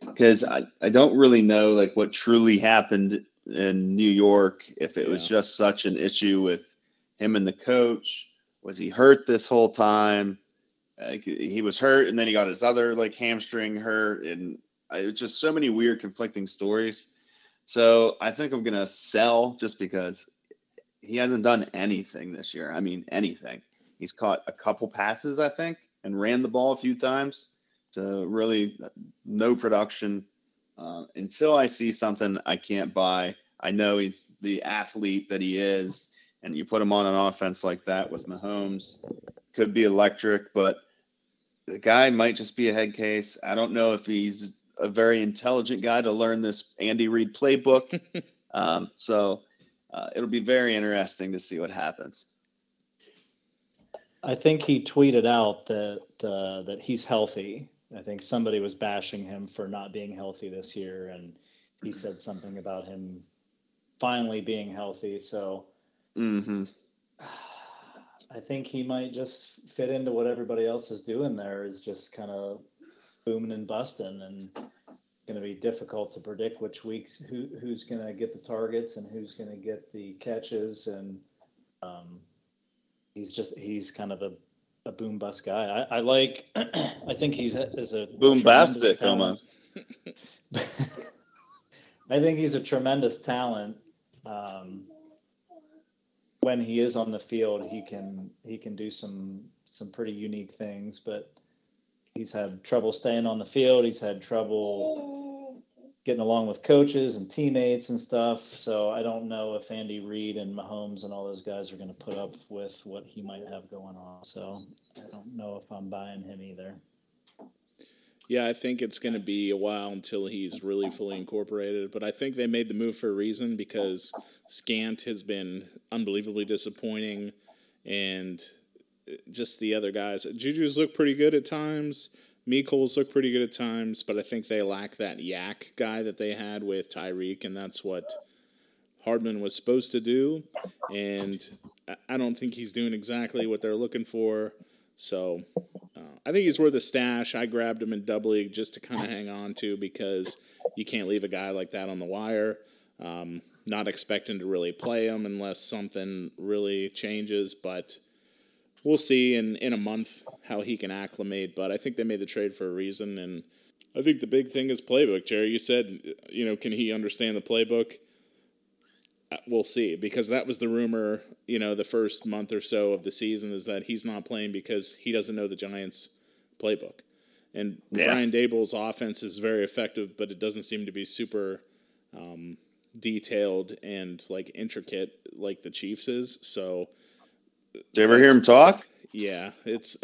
because I, I don't really know like what truly happened in New York. If it was just such an issue with him and the coach, was he hurt this whole time? Like, he was hurt, and then he got his other like hamstring hurt, and it was just so many weird conflicting stories. So I think I'm gonna sell just because he hasn't done anything this year. I mean, anything. He's caught a couple passes, I think, and ran the ball a few times to really no production. Uh, until I see something I can't buy, I know he's the athlete that he is, and you put him on an offense like that with Mahomes, could be electric, but the guy might just be a head case. I don't know if he's a very intelligent guy to learn this Andy Reid playbook. [laughs] um, so uh, it'll be very interesting to see what happens. I think he tweeted out that uh, that he's healthy. I think somebody was bashing him for not being healthy this year, and he said something about him finally being healthy. So hmm I think he might just fit into what everybody else is doing there is just kind of booming and busting and going to be difficult to predict which weeks who who's going to get the targets and who's going to get the catches and um, he's just he's kind of a, a boom bust guy. I, I like [clears throat] I think he's a, is a Boom tremendous bastic almost. [laughs] I think he's a tremendous talent. Um, when he is on the field, he can he can do some some pretty unique things. But he's had trouble staying on the field. He's had trouble getting along with coaches and teammates and stuff. So I don't know if Andy Reid and Mahomes and all those guys are going to put up with what he might have going on. So I don't know if I'm buying him either. Yeah, I think it's going to be a while until he's really fully incorporated. But I think they made the move for a reason because Scant has been unbelievably disappointing, and just the other guys. Juju's look pretty good at times. Mecole's look pretty good at times, but I think they lack that yak guy that they had with Tyreek, and that's what Hardman was supposed to do. And I- I don't think he's doing exactly what they're looking for. So uh, I think he's worth a stash. I grabbed him in double league just to kind of hang on to because you can't leave a guy like that on the wire. Um, not expecting to really play him unless something really changes, but we'll see in, in a month how he can acclimate. But I think they made the trade for a reason, and I think the big thing is playbook. Jerry, you said, you know, can he understand the playbook? Uh, We'll see because that was the rumor, you know, the first month or so of the season is that he's not playing because he doesn't know the Giants' playbook. And Yeah. Brian Daboll's offense is very effective, but it doesn't seem to be super um, detailed and like intricate like the Chiefs is. So Did you ever hear him talk? yeah, it's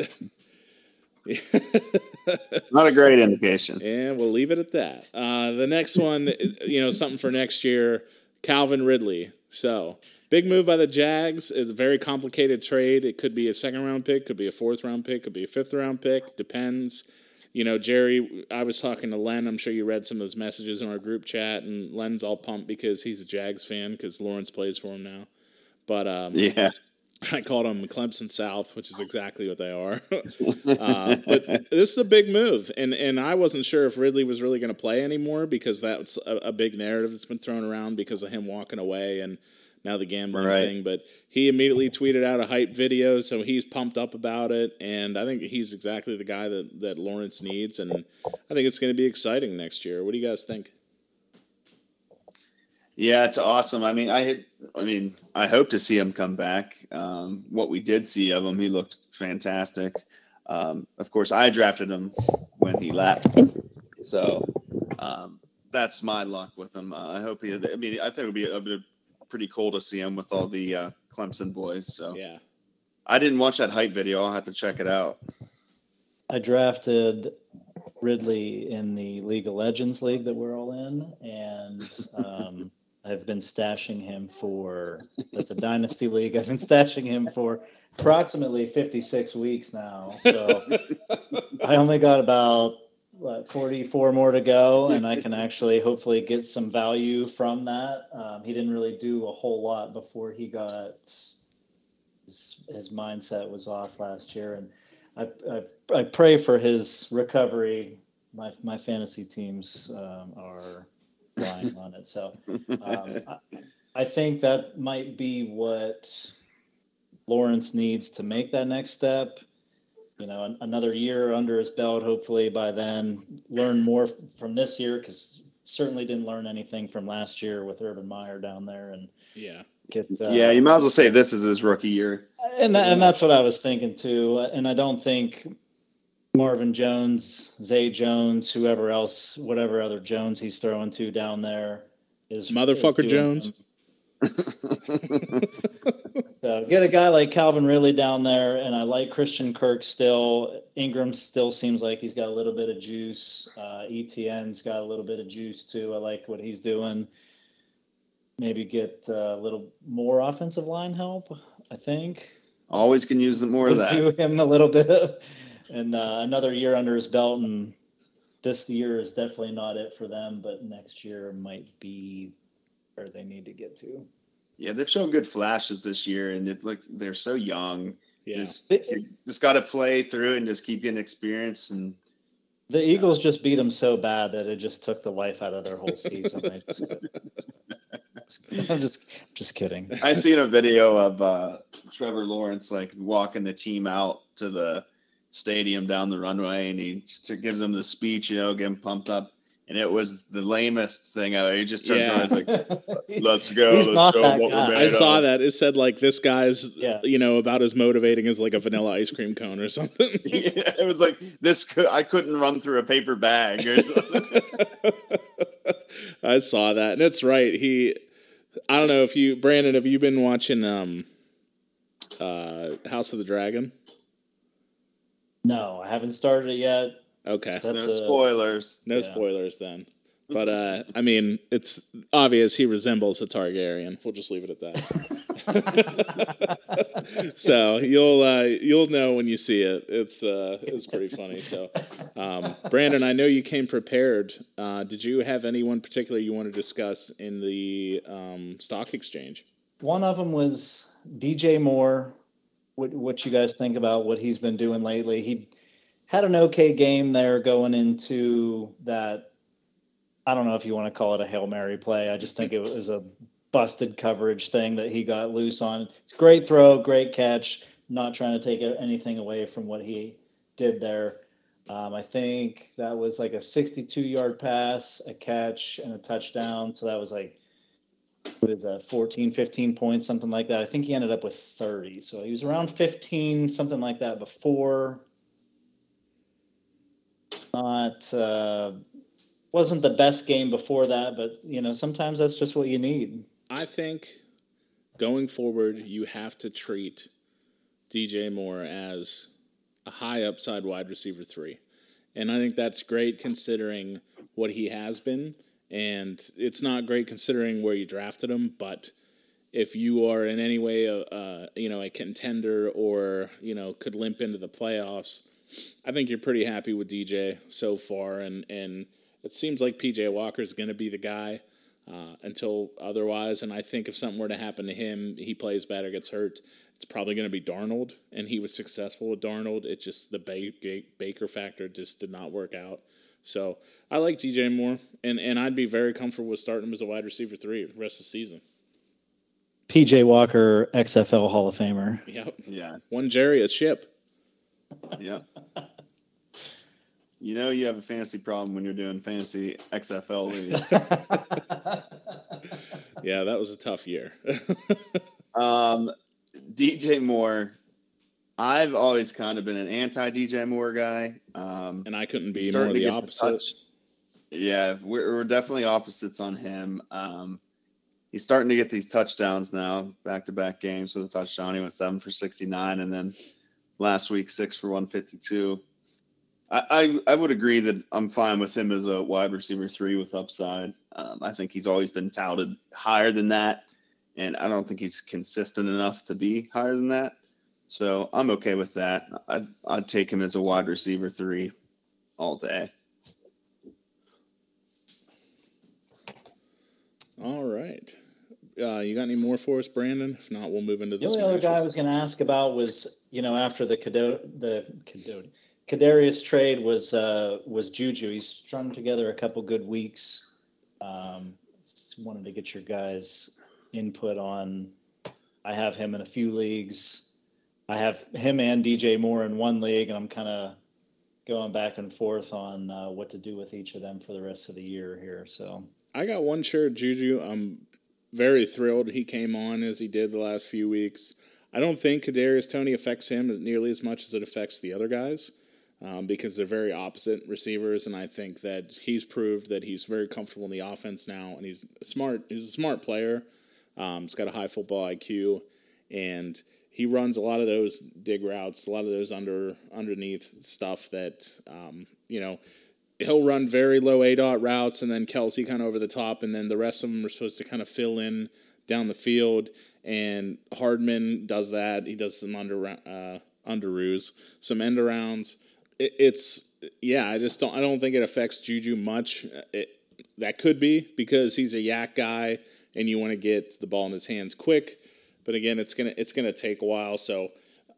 [laughs] Not a great indication. And we'll leave it at that. Uh, the next one, you know, something for next year Calvin Ridley. So, big move by the Jags. It's a very complicated trade. It could be a second round pick, could be a fourth round pick, could be a fifth round pick. Depends. You know, Jerry, I was talking to Len. I'm sure you read some of his messages in our group chat, and Len's all pumped because he's a Jags fan because Lawrence plays for him now. But um, Yeah. [laughs] I called them Clemson South, which is exactly what they are. [laughs] uh, but this is a big move, and and I wasn't sure if Ridley was really going to play anymore because that's a, a big narrative that's been thrown around because of him walking away and now the gambling Right. thing. But he immediately tweeted out a hype video, so he's pumped up about it, and I think he's exactly the guy that that Lawrence needs, and I think it's going to be exciting next year. What do you guys think? Yeah, it's awesome. I mean, I had, I mean, I hope to see him come back. Um, what we did see of him, he looked fantastic. Um, of course, I drafted him when he left, so um, that's my luck with him. Uh, I hope he. I mean, I think it would be, it'd be pretty cool to see him with all the uh, Clemson boys. So Yeah, I didn't watch that hype video. I'll have to check it out. I drafted Ridley in the League of Legends league that we're all in, and um, I've been stashing him for that's a dynasty league. I've been stashing him for approximately 56 weeks now. So I only got about what, 44 more to go, and I can actually hopefully get some value from that. Um, he didn't really do a whole lot before he got his, his mindset was off last year, and I, I, I pray for his recovery. My my fantasy teams um, are relying on it, so um, [laughs] I, I think that might be what Lawrence needs to make that next step you know, an, another year under his belt. Hopefully by then, learn more f- from this year because certainly didn't learn anything from last year with Urban Meyer down there and Yeah. get. Uh, yeah, you might as well say this is his rookie year. and that, and that's what I was thinking too. And I don't think Marvin Jones, Zay Jones, whoever else, whatever other Jones he's throwing to down there is Motherfucker is Jones. [laughs] So get a guy like Calvin Ridley down there, and I like Christian Kirk still. Ingram still seems like he's got a little bit of juice. Uh, ETN's got a little bit of juice too. I like what he's doing. Maybe get uh, a little more offensive line help. I think Always can use the more of that. do him a little bit of, and uh, another year under his belt. And this year is definitely not it for them, but next year might be where they need to get to. Yeah, they've shown good flashes this year, and it, look, they're so young. Yeah. Just, just got to play through it and just keep getting experience. And The Eagles just beat them so bad that it just took the life out of their whole season. Just, [laughs] I'm just, just kidding. I seen a video of uh, Trevor Lawrence like walking the team out to the stadium down the runway, and he gives them the speech, you know, getting pumped up. And it was the lamest thing ever. He just turns Yeah. around, and he's like, "Let's go, He's let's not show that 'em what guy. we're I saw of." that. It said like this guy's, Yeah. you know, about as motivating as like a vanilla ice cream cone or something. [laughs] it was like this. Could, I couldn't run through a paper bag. Or something. [laughs] I saw that, and it's right. He, I don't know if you, Brandon, have you been watching um, uh, House of the Dragon? No, I haven't started it yet. Okay, no a, spoilers. no yeah. spoilers then. But uh, I mean, it's obvious he resembles a Targaryen. We'll just leave it at that. [laughs] so you'll uh, you'll know when you see it. It's uh, it's pretty funny. So, um, Brandon, I know you came prepared. Uh, did you have anyone particular you want to discuss in the um, stock exchange? One of them was DJ Moore. What, what you guys think about what he's been doing lately? He had an okay game there going into that. I don't know if you want to call it a hail mary play. I just think it was a busted coverage thing that he got loose on. It's great throw, great catch. Not trying to take anything away from what he did there. Um, I think that was like a 62 yard pass, a catch, and a touchdown. So that was like what is that 14 15 points something like that i think he ended up with 30 so he was around 15 something like that before not uh wasn't the best game before that but you know sometimes that's just what you need I think going forward, you have to treat DJ Moore as a high upside wide receiver three. And I think that's great considering what he has been. And it's not great considering where you drafted him, but if you are in any way a, uh, you know a contender or you know could limp into the playoffs, I think you're pretty happy with DJ so far, and and it seems like PJ Walker is going to be the guy uh, until otherwise. And I think if something were to happen to him, he plays bad or gets hurt, it's probably going to be Darnold. And he was successful with Darnold. It just the ba- Ba- Baker factor just did not work out. So I like DJ Moore, and and I'd be very comfortable with starting him as a wide receiver three the rest of the season. pj walker xfl hall of famer Yep. Yeah, One Jerry a ship. Yep. You know you have a fantasy problem when you're doing fantasy XFL leagues. [laughs] Yeah, that was a tough year. [laughs] Um, DJ Moore, I've always kind of been an anti DJ Moore guy. Um, and I couldn't be more the get the opposite. Yeah, we're, we're definitely opposites on him. Um, he's starting to get these touchdowns now, back to back games with a touchdown. He went seven for 69, and then last week, six for 152. I, I, I would agree that I'm fine with him as a wide receiver three with upside. Um, I think he's always been touted higher than that, and I don't think he's consistent enough to be higher than that. So I'm okay with that. I'd, I'd take him as a wide receiver three all day. All right. Uh, you got any more for us, Brandon? If not, we'll move into the. The only other guy I was going to ask about was, you know, after the Cado- the Cado- Kadarius trade was uh, was Juju. He's strung together a couple good weeks. Um, wanted to get your guys' input on. I have him in a few leagues. I have him and DJ Moore in one league, and I'm kind of going back and forth on uh, what to do with each of them for the rest of the year here. So I got one share of Juju. I'm very thrilled he came on as he did the last few weeks. I don't think Kadarius Toney affects him nearly as much as it affects the other guys um, because they're very opposite receivers, and I think that he's proved that he's very comfortable in the offense now, and he's smart. He's a smart player. Um, he's got a high football IQ, and he runs a lot of those dig routes, a lot of those under underneath stuff that um, you know he'll run very low A dot routes, and then Kelce kind of over the top, and then the rest of them are supposed to kind of fill in down the field. And Hardman does that. He does some under uh, underoos, some end arounds. It, it's yeah. I just don't. I don't think it affects Juju much. It, that could be because he's a yak guy, and you want to get the ball in his hands quick. But again, it's gonna it's gonna take a while. So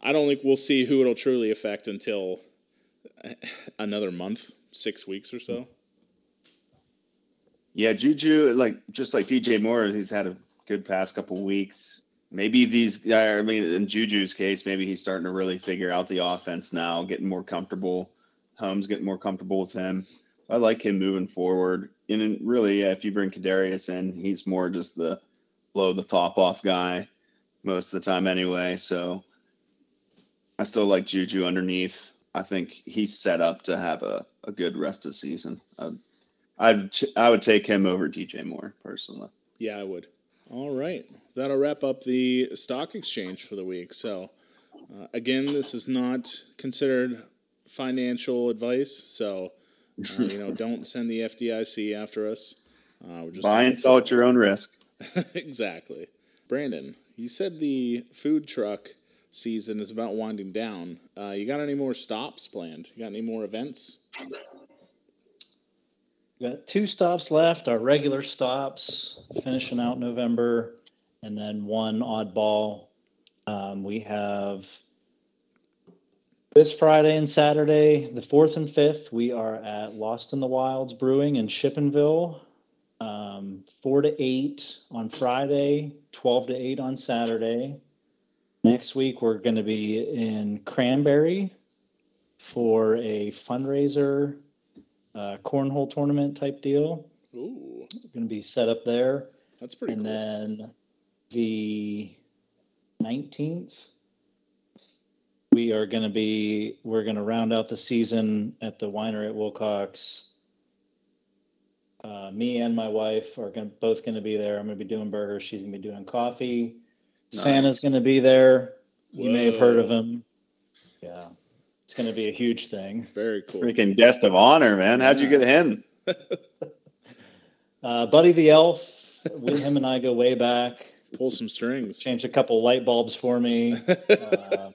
I don't think we'll see who it'll truly affect until another month, six weeks or so. Yeah, Juju, like just like DJ Moore, he's had a good past couple weeks. Maybe these, I mean, in Juju's case, maybe he's starting to really figure out the offense now, getting more comfortable. Holmes getting more comfortable with him. I like him moving forward. And really, yeah, if you bring Kadarius in, he's more just the blow the top off guy most of the time anyway. So I still like Juju underneath. I think he's set up to have a, a good rest of the season. I'd, I'd ch- I would take him over DJ Moore personally. Yeah, I would. All right. That'll wrap up the stock exchange for the week. So, uh, again, this is not considered financial advice. So, uh, you know, [laughs] don't send the FDIC after us. Uh, we're just Buy and sell at your own risk. [laughs] exactly. Brandon, you said the food truck season is about winding down. Uh, you got any more stops planned? You got any more events? We got two stops left, our regular stops finishing out November, and then one oddball. Um, we have this Friday and Saturday, the 4th and 5th, we are at Lost in the Wilds Brewing in Shippenville. Um, 4 to 8 on Friday, 12 to 8 on Saturday. Next week, we're going to be in Cranberry for a fundraiser uh, cornhole tournament type deal. Ooh, Going to be set up there. that's pretty and cool. then the 19th, we are going to be, we're going to round out the season at the winery at Wilcox. Uh, me and my wife are gonna, both going to be there. I'm going to be doing burgers. She's going to be doing coffee. Santa's going to be there. You may have heard of him. Yeah. It's going to be a huge thing. Very cool. Freaking guest of honor, man. How'd you get him? [laughs] Uh, Buddy the Elf, we, him and I go way back. Pull some strings. Changed a couple light bulbs for me. [laughs] Uh,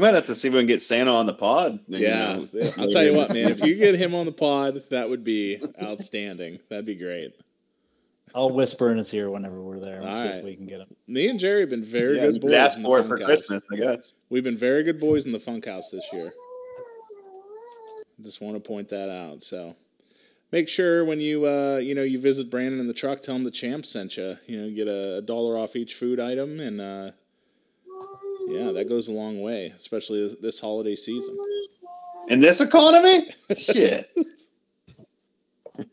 You might have to see if we can get Santa on the pod. you Yeah, know, [laughs] I'll tell you what, man. If you get him on the pod, that would be outstanding. That'd be great. I'll whisper in his ear whenever we're there and All see right. if we can get him. Me and Jerry have been very Yeah, good boys. could ask in the for it for Funkhaus. Christmas, I guess. We've been very good boys in the Funkhaus this year. Just want to point that out. So make sure when you uh, you know you visit Brandon in the truck, tell him the champ sent you. You know, get a, a dollar off each food item, and uh, yeah, that goes a long way, especially this, this holiday season. In this economy? [laughs] Shit.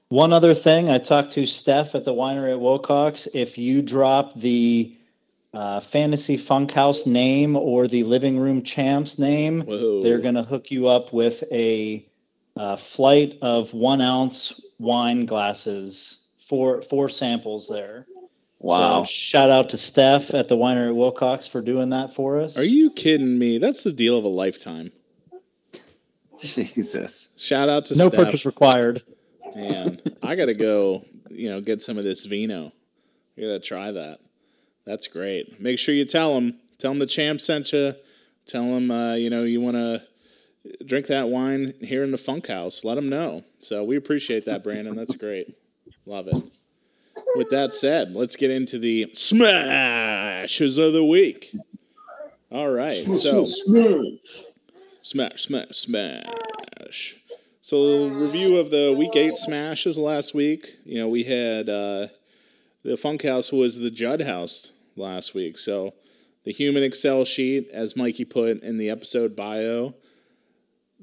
One other thing, I talked to Steph at the winery at Wilcox. If you drop the uh, Fantasy Funkhaus name or the Living Room Champs name, Whoa. they're going to hook you up with a uh, flight of one ounce wine glasses, four four samples there. Wow. So shout out to Steph at the winery Wilcox for doing that for us. Are you kidding me? That's the deal of a lifetime. Jesus. Shout out to no Steph. purchase required. Man, I gotta go. You know, get some of this vino. I gotta try that. That's great. Make sure you tell them. Tell them the champ sent you. Tell them uh, you know you want to drink that wine here in the Funkhaus. Let them know. So we appreciate that, Brandon. That's great. Love it. With that said, let's get into the smashes of the week. All right. So smash, smash, smash. So review of the week eight smashes last week. You know, we had uh, the Funkhaus was the Judd House last week. So the human Excel sheet, as Mikey put in the episode bio,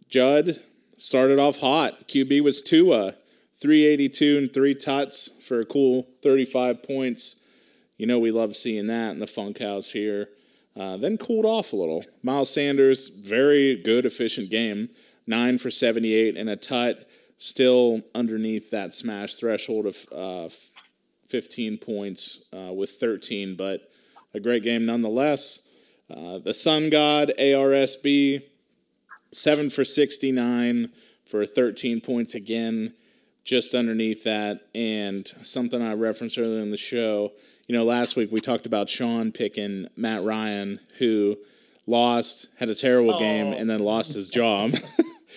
Judd started off hot. QB was Tua, 382 and three tots for a cool 35 points. You know, we love seeing that in the Funkhaus here. Uh, then cooled off a little. Miles Sanders, very good, efficient game. Nine for 78 and a tut, still underneath that smash threshold of uh, 15 points uh, with 13, but a great game nonetheless. Uh, the Sun God, ARSB, 7 for 69 for 13 points again, just underneath that. And something I referenced earlier in the show, you know, last week we talked about Sean picking Matt Ryan, who lost, had a terrible game, and then lost his job. [laughs]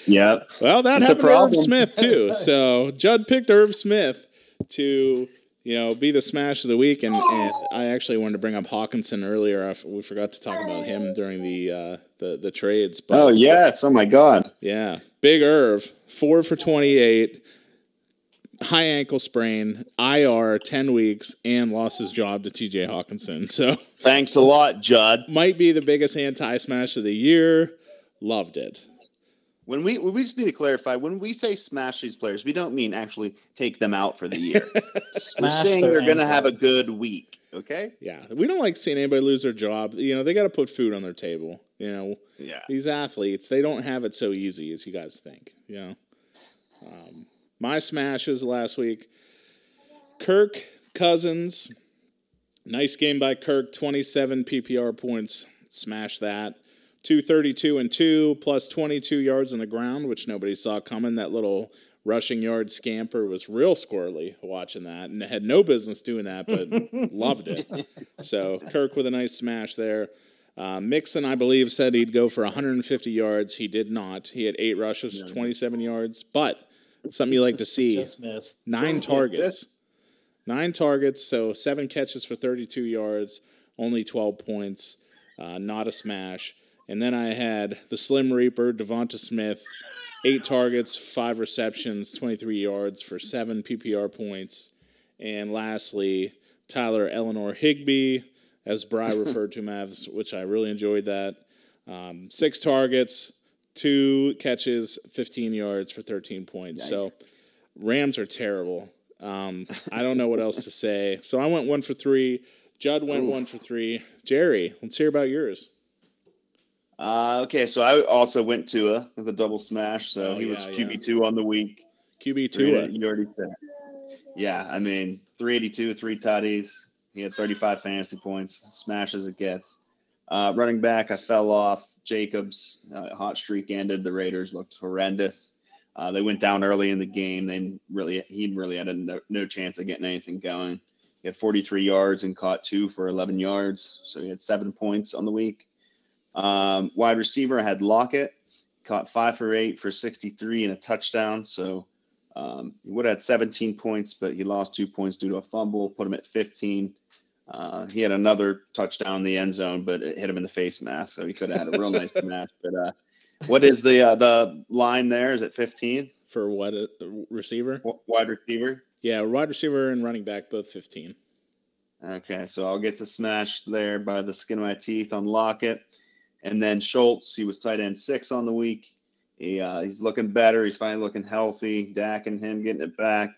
Yep. well, that It's a happened to Irv. Smith, too. [laughs] So Judd picked Irv Smith to. You know, be the smash of the week, and, and I actually wanted to bring up Hockenson earlier. I f- we forgot to talk about him during the uh, the the trades, but Oh yes. Oh my God. yeah, Big Irv, four for 28, high ankle sprain, IR, 10 weeks, and lost his job to TJ Hockenson. [laughs] So Thanks a lot, Judd. might be the biggest anti smash of the year. Loved it. When we we just need to clarify when we say smash these players, we don't mean actually take them out for the year. [laughs] We're saying they're going to have a good week. Okay. Yeah, we don't like seeing anybody lose their job. You know, they got to put food on their table. You know, Yeah. these athletes, they don't have it so easy as you guys think. You know, um, my smashes last week Kirk Cousins, nice game by Kirk, 27 PPR points, smash that. 232 and 2 plus 22 yards on the ground, which nobody saw coming. That little rushing yard scamper was real squirrely watching that and had no business doing that, but [laughs] loved it. So Kirk with a nice smash there. Uh, Mixon, I believe, said he'd go for 150 yards. He did not. He had eight rushes, 27 yards, but something you like to see Just missed. nine targets. Just- Nine targets, so seven catches for 32 yards, only 12 points, uh, not a smash. And then I had the Slim Reaper, DeVonta Smith, eight targets, five receptions, 23 yards for seven PPR points. And lastly, Tyler Eleanor Higbee, as Bry referred to him as, which I really enjoyed that. Um, six targets, two catches, 15 yards for 13 points. So Rams are terrible. Um, I don't know what else to say. So I went one for three. Judd went one for three. Jerry, let's hear about yours. Uh, okay, so I also went to a with a double smash. So Oh, he was yeah, QB two on the week. QB two, You already said. Yeah, I mean, 382, three tutties. He had 35 fantasy points, smash as it gets. Uh, running back, I fell off. Jacobs, uh, hot streak ended. The Raiders looked horrendous. Uh, they went down early in the game. They really, he really had a no, no chance of getting anything going. He had 43 yards and caught two for 11 yards. So he had seven points on the week. Um, wide receiver, had Lockett, caught five for eight for 63 and a touchdown. So um, he would have had 17 points, but he lost two points due to a fumble, put him at 15. Uh, he had another touchdown in the end zone, but it hit him in the face mask, so he could have had a real nice [laughs] match. But uh, what is the uh, the line there? Is it 15? For what a receiver? W- Wide receiver. Yeah, wide receiver and running back both 15. Okay, so I'll get the smash there by the skin of my teeth on Lockett. And then Schultz, he was tight end six on the week. He, uh, he's looking better. He's finally looking healthy. Dak and him getting it back.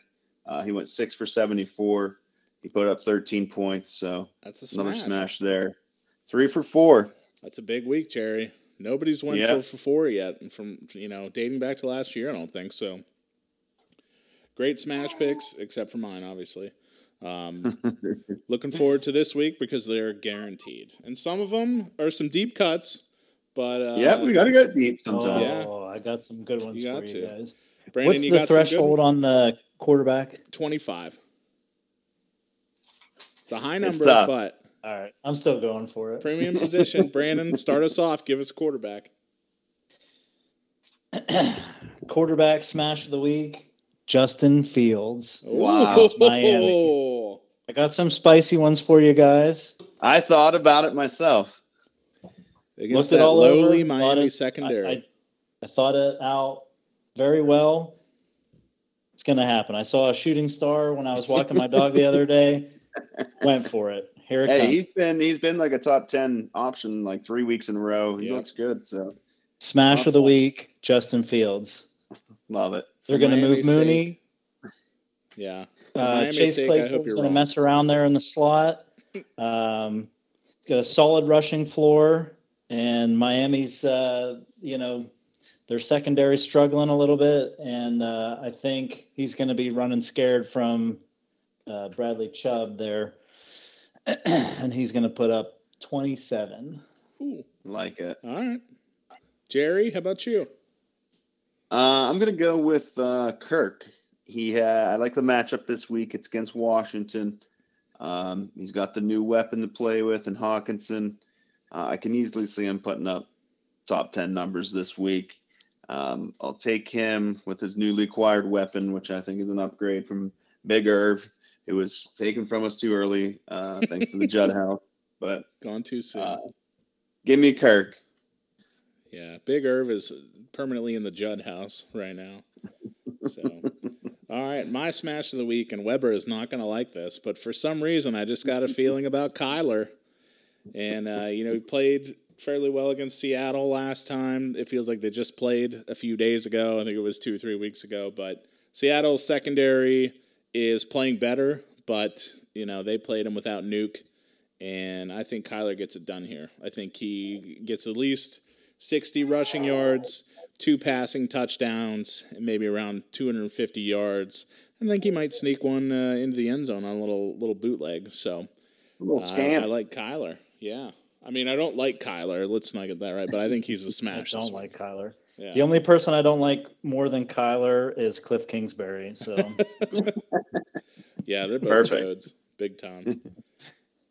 Uh, he went six for 74. He put up 13 points. So That's a smash. another smash there. Three for four. That's a big week, Jerry. Nobody's went Yeah. for, for four yet. And from you know, dating back to last year, I don't think so. Great smash picks, except for mine, obviously. Um, [laughs] looking forward to this week because they're guaranteed, and some of them are some deep cuts. But uh, yeah, we got to go deep Oh, sometimes. Yeah. I got some good ones You for you to. guys. Brandon, What's you the got some threshold good on the quarterback? twenty-five. It's a high number, but All right, I'm still going for it. premium position. [laughs] Brandon, start us off. Give us a quarterback. [clears throat] Quarterback smash of the week. Justin Fields. Wow. Miami. I got some spicy ones for you guys. I thought about it myself. Against Looked it that all lowly over, thought Miami it- secondary. I, I, I thought it out very well. It's going to happen. I saw a shooting star when I was walking my dog the other [laughs] day. Went for it. Here it Hey, comes. he's been he's been like a top ten option like three weeks in a row. He Yeah. looks good, so Smash of the week, Justin Fields. love it. They're going to move Mooney. sake. yeah. Uh, Chase sake, I hope Claypool's going to mess around there in the slot. Um, got a solid rushing floor, and Miami's, uh, you know, their secondary struggling a little bit, and uh, I think he's going to be running scared from uh, Bradley Chubb there, [clears throat] and he's going to put up 27. Ooh, Like it. all right. Jerry, how about you? Uh, I'm gonna go with uh, Kirk. He had, I like the matchup this week. It's against Washington. Um, he's got the new weapon to play with, and Hockenson. Uh, I can easily see him putting up top ten numbers this week. Um, I'll take him with his newly acquired weapon, which I think is an upgrade from Big Irv. It was taken from us too early, uh, thanks to the [laughs] Judd House. But Gone too soon. uh, give me Kirk. yeah, Big Irv is permanently in the Judd house right now. So, [laughs] all right, my smash of the week, and Weber is not going to like this, but for some reason, I just got a feeling about Kyler. And, uh, you know, he played fairly well against Seattle last time. It feels like they just played a few days ago. I think it was two, three weeks ago. But Seattle's secondary is playing better, but, you know, they played him without Nuke. And I think Kyler gets it done here. I think he gets at least 60 rushing yards, two passing touchdowns, and maybe around 250 yards. I think he might sneak one uh, into the end zone on a little little bootleg. So A little uh, scam. I, I like Kyler. Yeah. I mean, I don't like Kyler. Let's not get that right, but I think he's a [laughs] smash. I don't this like Kyler. Week. The only person I don't like more than Kyler is Cliff Kingsbury. So [laughs] Yeah, they're both Perfect. toads. Big time.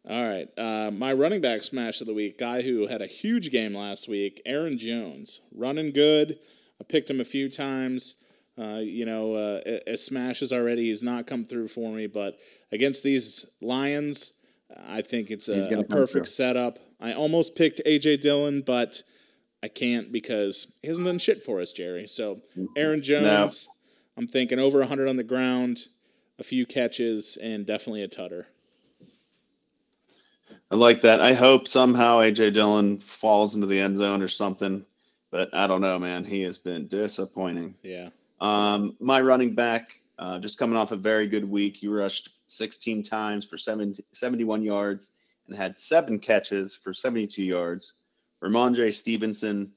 All right. Uh, my running back smash of the week, guy who had a huge game last week, Aaron Jones. Running good. I picked him a few times. Uh, you know, uh, as smashes already, he's not come through for me, but against these Lions, I think it's a, a perfect through. setup. I almost picked AJ Dillon, but I can't because he hasn't done shit for us, Jerry. So Aaron Jones, I'm thinking over 100 on the ground, a few catches, and definitely a tutter. I like that. I hope somehow AJ Dillon falls into the end zone or something, but I don't know, man. He has been disappointing. Yeah. Um, my running back, uh, just coming off a very good week, he rushed 16 times for 70, 71 yards and had seven catches for 72 yards. Rhamondre Stevenson,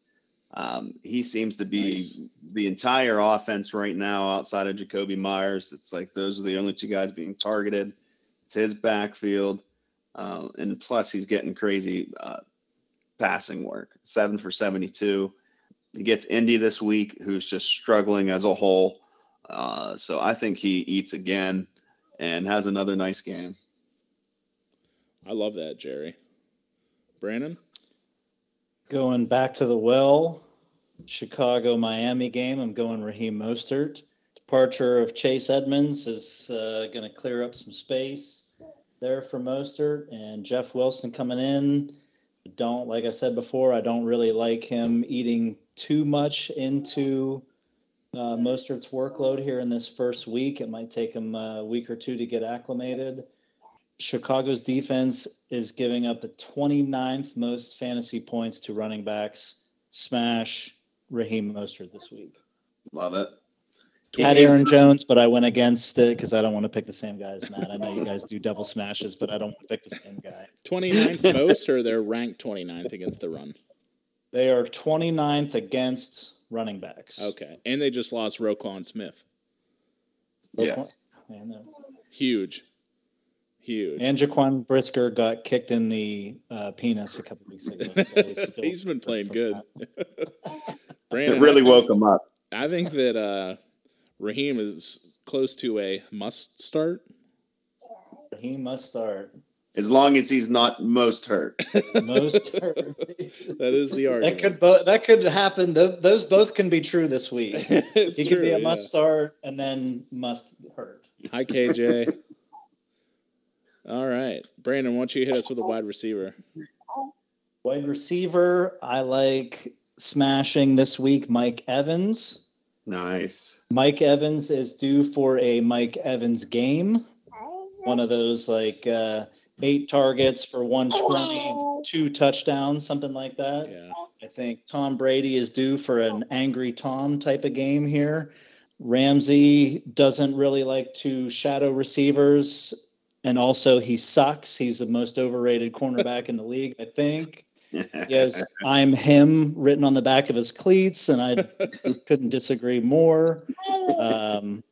um, he seems to be Nice. the entire offense right now outside of Jakobi Meyers. It's like those are the only two guys being targeted. It's his backfield. Uh, and plus, he's getting crazy uh, passing work seven for 72. He gets Indy this week, who's just struggling as a whole. Uh, so I think he eats again and has another nice game. I love that, Jerry. Brandon? Going back to the well, Chicago Miami game. I'm going Raheem Mostert. Departure of Chase Edmonds is uh, going to clear up some space there for Mostert, and Jeff Wilson coming in. Don't like I said before. I don't really like him eating too much into uh, Mostert's workload here in this first week. It might take him a week or two to get acclimated. Chicago's defense is giving up the 29th most fantasy points to running backs. Smash Raheem Mostert this week. Love it. Had Aaron Jones, but I went against it because I don't want to pick the same guy as Matt. I know you guys do double smashes, but I don't want to pick the same guy. 29th most, or they're ranked 29th against the run? They are 29th against running backs. Okay. And they just lost Roquan Smith. Yes. And, uh, Huge. Huge. and Jaquan Brisker got kicked in the uh, penis a couple weeks ago. so he's [laughs] still- He's been playing good. [laughs] Brandon, It really think, woke him up. I think that uh, Raheem is close to a must start. He must start. as long as he's not most hurt. [laughs] Most hurt. That is the that argument. could bo- that could happen. Th- those both can be true this week. He could be a yeah. must start and then must hurt. Hi, KJ. All right, Brandon, why don't you hit us with a wide receiver? Wide receiver, I like smashing this week. Mike Evans. Nice. Mike Evans is due for a Mike Evans game. One of those like uh, eight targets for 120, two touchdowns, something like that. Yeah, I think Tom Brady is due for an angry Tom type of game here. Ramsey doesn't really like to shadow receivers. And also, he sucks. He's the most overrated cornerback in the league, I think. He has [laughs] I'm him written on the back of his cleats, and I [laughs] couldn't disagree more. Um,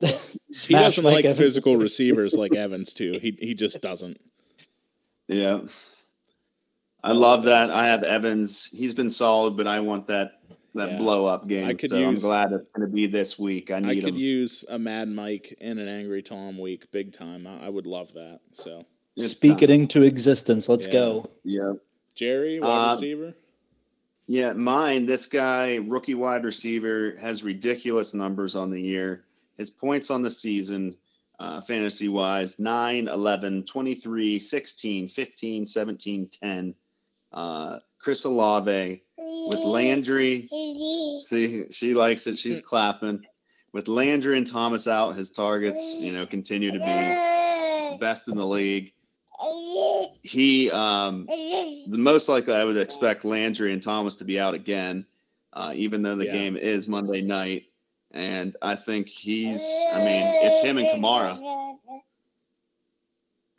[laughs] he doesn't Mike like Evans physical receivers like Evans too. He he just doesn't. Yeah. I love that. I have Evans. He's been solid, but I want that that Yeah. blow up game. I could so use- I'm glad it's going to be this week. I need. I need could him. use a Mad Mike and an Angry Tom week, big time. I, I would love that. So, It's Speak it into existence. Let's Yeah. go. Yeah. Jerry, wide Uh, receiver. Yeah, mine, this guy, rookie wide receiver, has ridiculous numbers on the year. His points on the season, uh, fantasy wise 9, 11, 23, 16, 15, 17, 10. Uh, Chris Olave with Landry. See, she likes it. She's clapping. With Landry and Thomas out, his targets, you know, continue to be best in the league. He, um, the most likely I would expect Landry and Thomas to be out again, uh, even though the Yeah. game is Monday night. And I think he's, I mean, it's him and Kamara.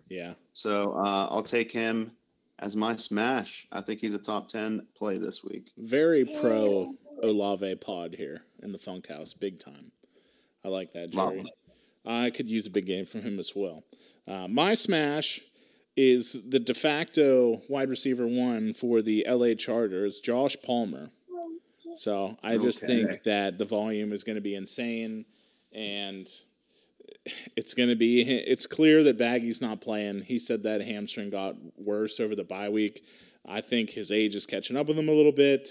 Yeah, So uh, I'll take him as my smash. I think he's a top 10 play this week. very pro Olave pod here in the Funkhaus, big time. I like that, Jerry. it. I could use a big game from him as well. Uh, my smash is the de facto wide receiver one for the LA Chargers, Josh Palmer. So I just Okay. think that the volume is going to be insane, and it's going to be. It's clear that Baggy's not playing. He said that hamstring got worse over the bye week. I think his age is catching up with him a little bit.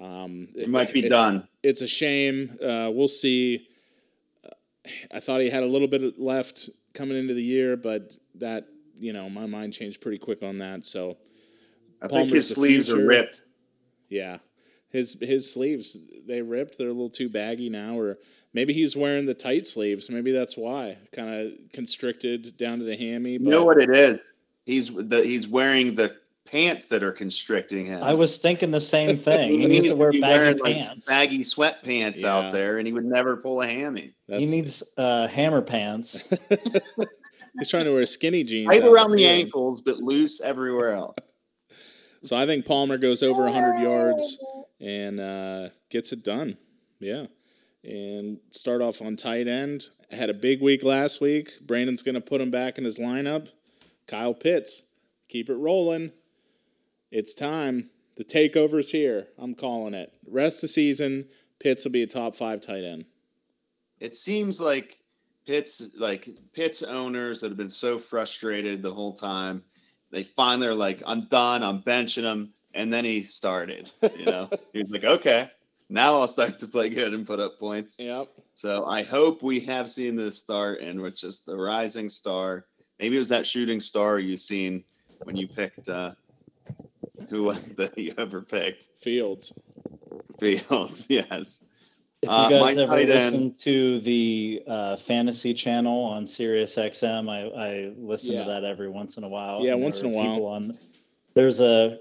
Um, It might be it's- done. It's a shame. Uh, we'll see. I thought he had a little bit left coming into the year, but that you know my mind changed pretty quick on that. So I think his sleeves future. are ripped. yeah, his his sleeves they ripped. They're a little too baggy now, or maybe he's wearing the tight sleeves. Maybe that's why, kind of constricted down to the hammy. You know what it is? He's the he's wearing the pants that are constricting him. I was thinking the same [laughs] thing. He He needs to wear baggy wearing, like, baggy sweatpants Yeah. out there, and he would never pull a hammy. he needs uh, hammer pants. [laughs] he's trying to wear skinny jeans Right around the field. ankles, but loose everywhere else. [laughs] So I think Palmer goes over 100 yards and uh, gets it done. Yeah. And start off on tight end. Had a big week last week. Brandon's going to put him back in his lineup. Kyle Pitts. Keep it rolling. It's time. The takeover's here. I'm calling it. Rest of the season, Pitts will be a top five tight end. It seems like Pitt's like Pitt's owners that have been so frustrated the whole time. They finally are like, I'm done. I'm benching him, and then he started. You know, [laughs] he was like, okay, now I'll start to play good and put up points. Yep. So I hope we have seen the start and which just the rising star. Maybe it was that shooting star you seen when you picked uh who was [laughs] that you ever picked? Fields. Fields, [laughs] yes. If you Uh, guys my ever listen to the uh, fantasy channel on Sirius XM, I, I listen Yeah. to that every once in a while. Yeah, once in a while. On, there's a,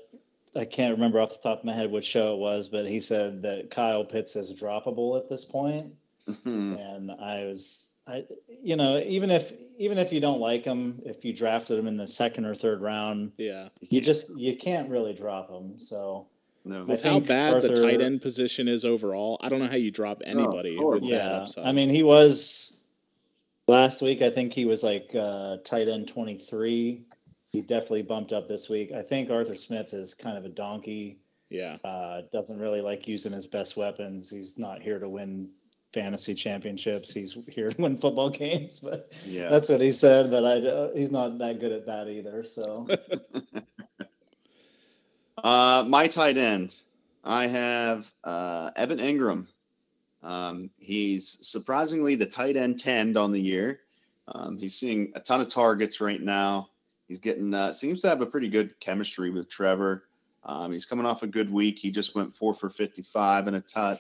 I can't remember off the top of my head what show it was, but he said that Kyle Pitts is droppable at this point, Mhm. and I was, I, you know, even if even if you don't like him, if you drafted him in the second or third round, Yeah. you just you can't really drop him. So no. With how think bad the tight end position is overall, I don't know how you drop anybody course. with that upside. I mean, he was last week. I think he was like uh, tight end twenty three. He definitely bumped up this week. I think Arthur Smith is kind of a donkey. yeah. Uh, doesn't really like using his best weapons. He's not here to win fantasy championships. He's here to win football [laughs] games, but Yeah. that's what he said. But I, uh, he's not that good at that either. So [laughs] Uh, my tight end, I have uh, Evan Engram. Um, he's surprisingly the tight end 10 on the year. Um, he's seeing a ton of targets right now. He's getting, uh, seems to have a pretty good chemistry with Trevor. Um, he's coming off a good week. He just went four for 55 and a tut.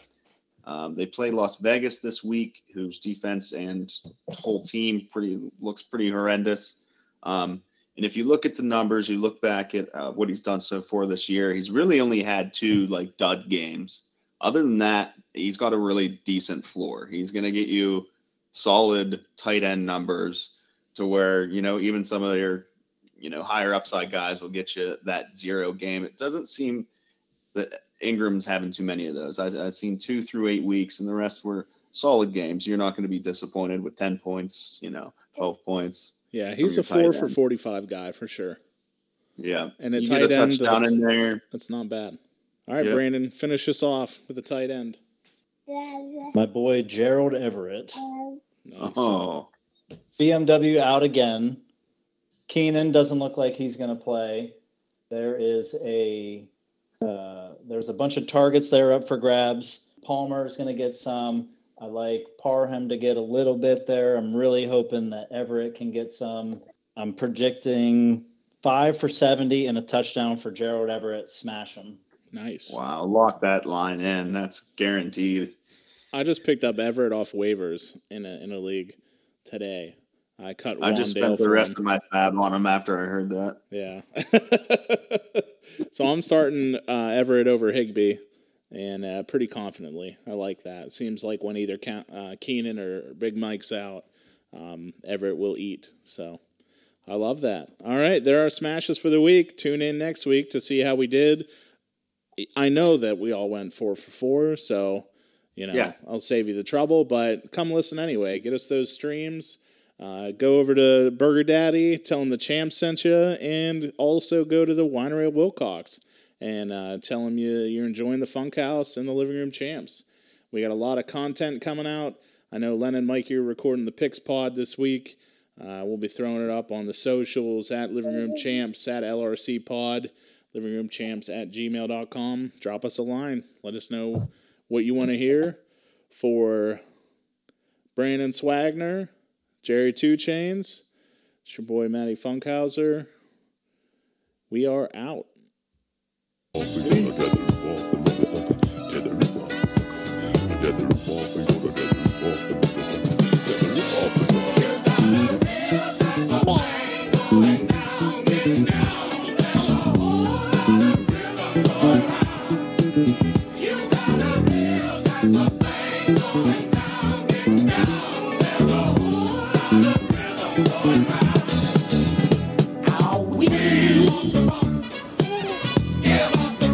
Um, they play Las Vegas this week, whose defense and whole team pretty looks pretty horrendous. Um, and if you look at the numbers, you look back at uh, what he's done so far this year, he's really only had two like dud games. Other than that, he's got a really decent floor. He's going to get you solid tight end numbers to where, you know, even some of their, you know, higher upside guys will get you that zero game. It doesn't seem that Engram's having too many of those. I, I've seen two through eight weeks, and the rest were solid games. You're not going to be disappointed with 10 points, you know, 12 points. Yeah, he's a four for 45 guy for sure. Yeah. And a you tight get a end touchdown that's- in there. That's not bad. All right, Yeah. Brandon, finish us off with a tight end. my boy Gerald Everett, Nice. Oh, BMW out again. Keenan doesn't look like he's going to play. There is a uh, there's a bunch of targets there up for grabs. Palmer is going to get some. I like Parham to get a little bit there. I'm really hoping that Everett can get some. I'm predicting five for 70 and a touchdown for Gerald Everett. Smash him. Nice. wow. Lock that line in. That's guaranteed. I just picked up Everett off waivers in a in a league today. I cut. I just spent the rest him. of my FAAB on him after I heard that. Yeah. [laughs] so I'm starting uh, Everett over Higbee, and uh, pretty confidently. I like that. Seems like when either Ca- uh, Keenan or Big Mike's out, um, Everett will eat. So I love that. All right, there are smashes for the week. Tune in next week to see how we did. I know that we all went four for four, so you know Yeah. I'll save you the trouble. But come listen anyway. Get us those streams. Uh, go over to Burger Daddy, tell him the champ sent you, and also go to the Winery at Wilcox and uh, tell him you, you're enjoying the Funkhaus and the Living Room Champs. We got a lot of content coming out. I know Len and Mikey are recording the Pix Pod this week. Uh, we'll be throwing it up on the socials at Living Room Champs, at LRC Pod, Living Room Champs at gmail.com. Drop us a line. Let us know what you want to hear for Brandon Swagner. Jerry Two Chains. It's your boy Matty Funkhauser. We are out.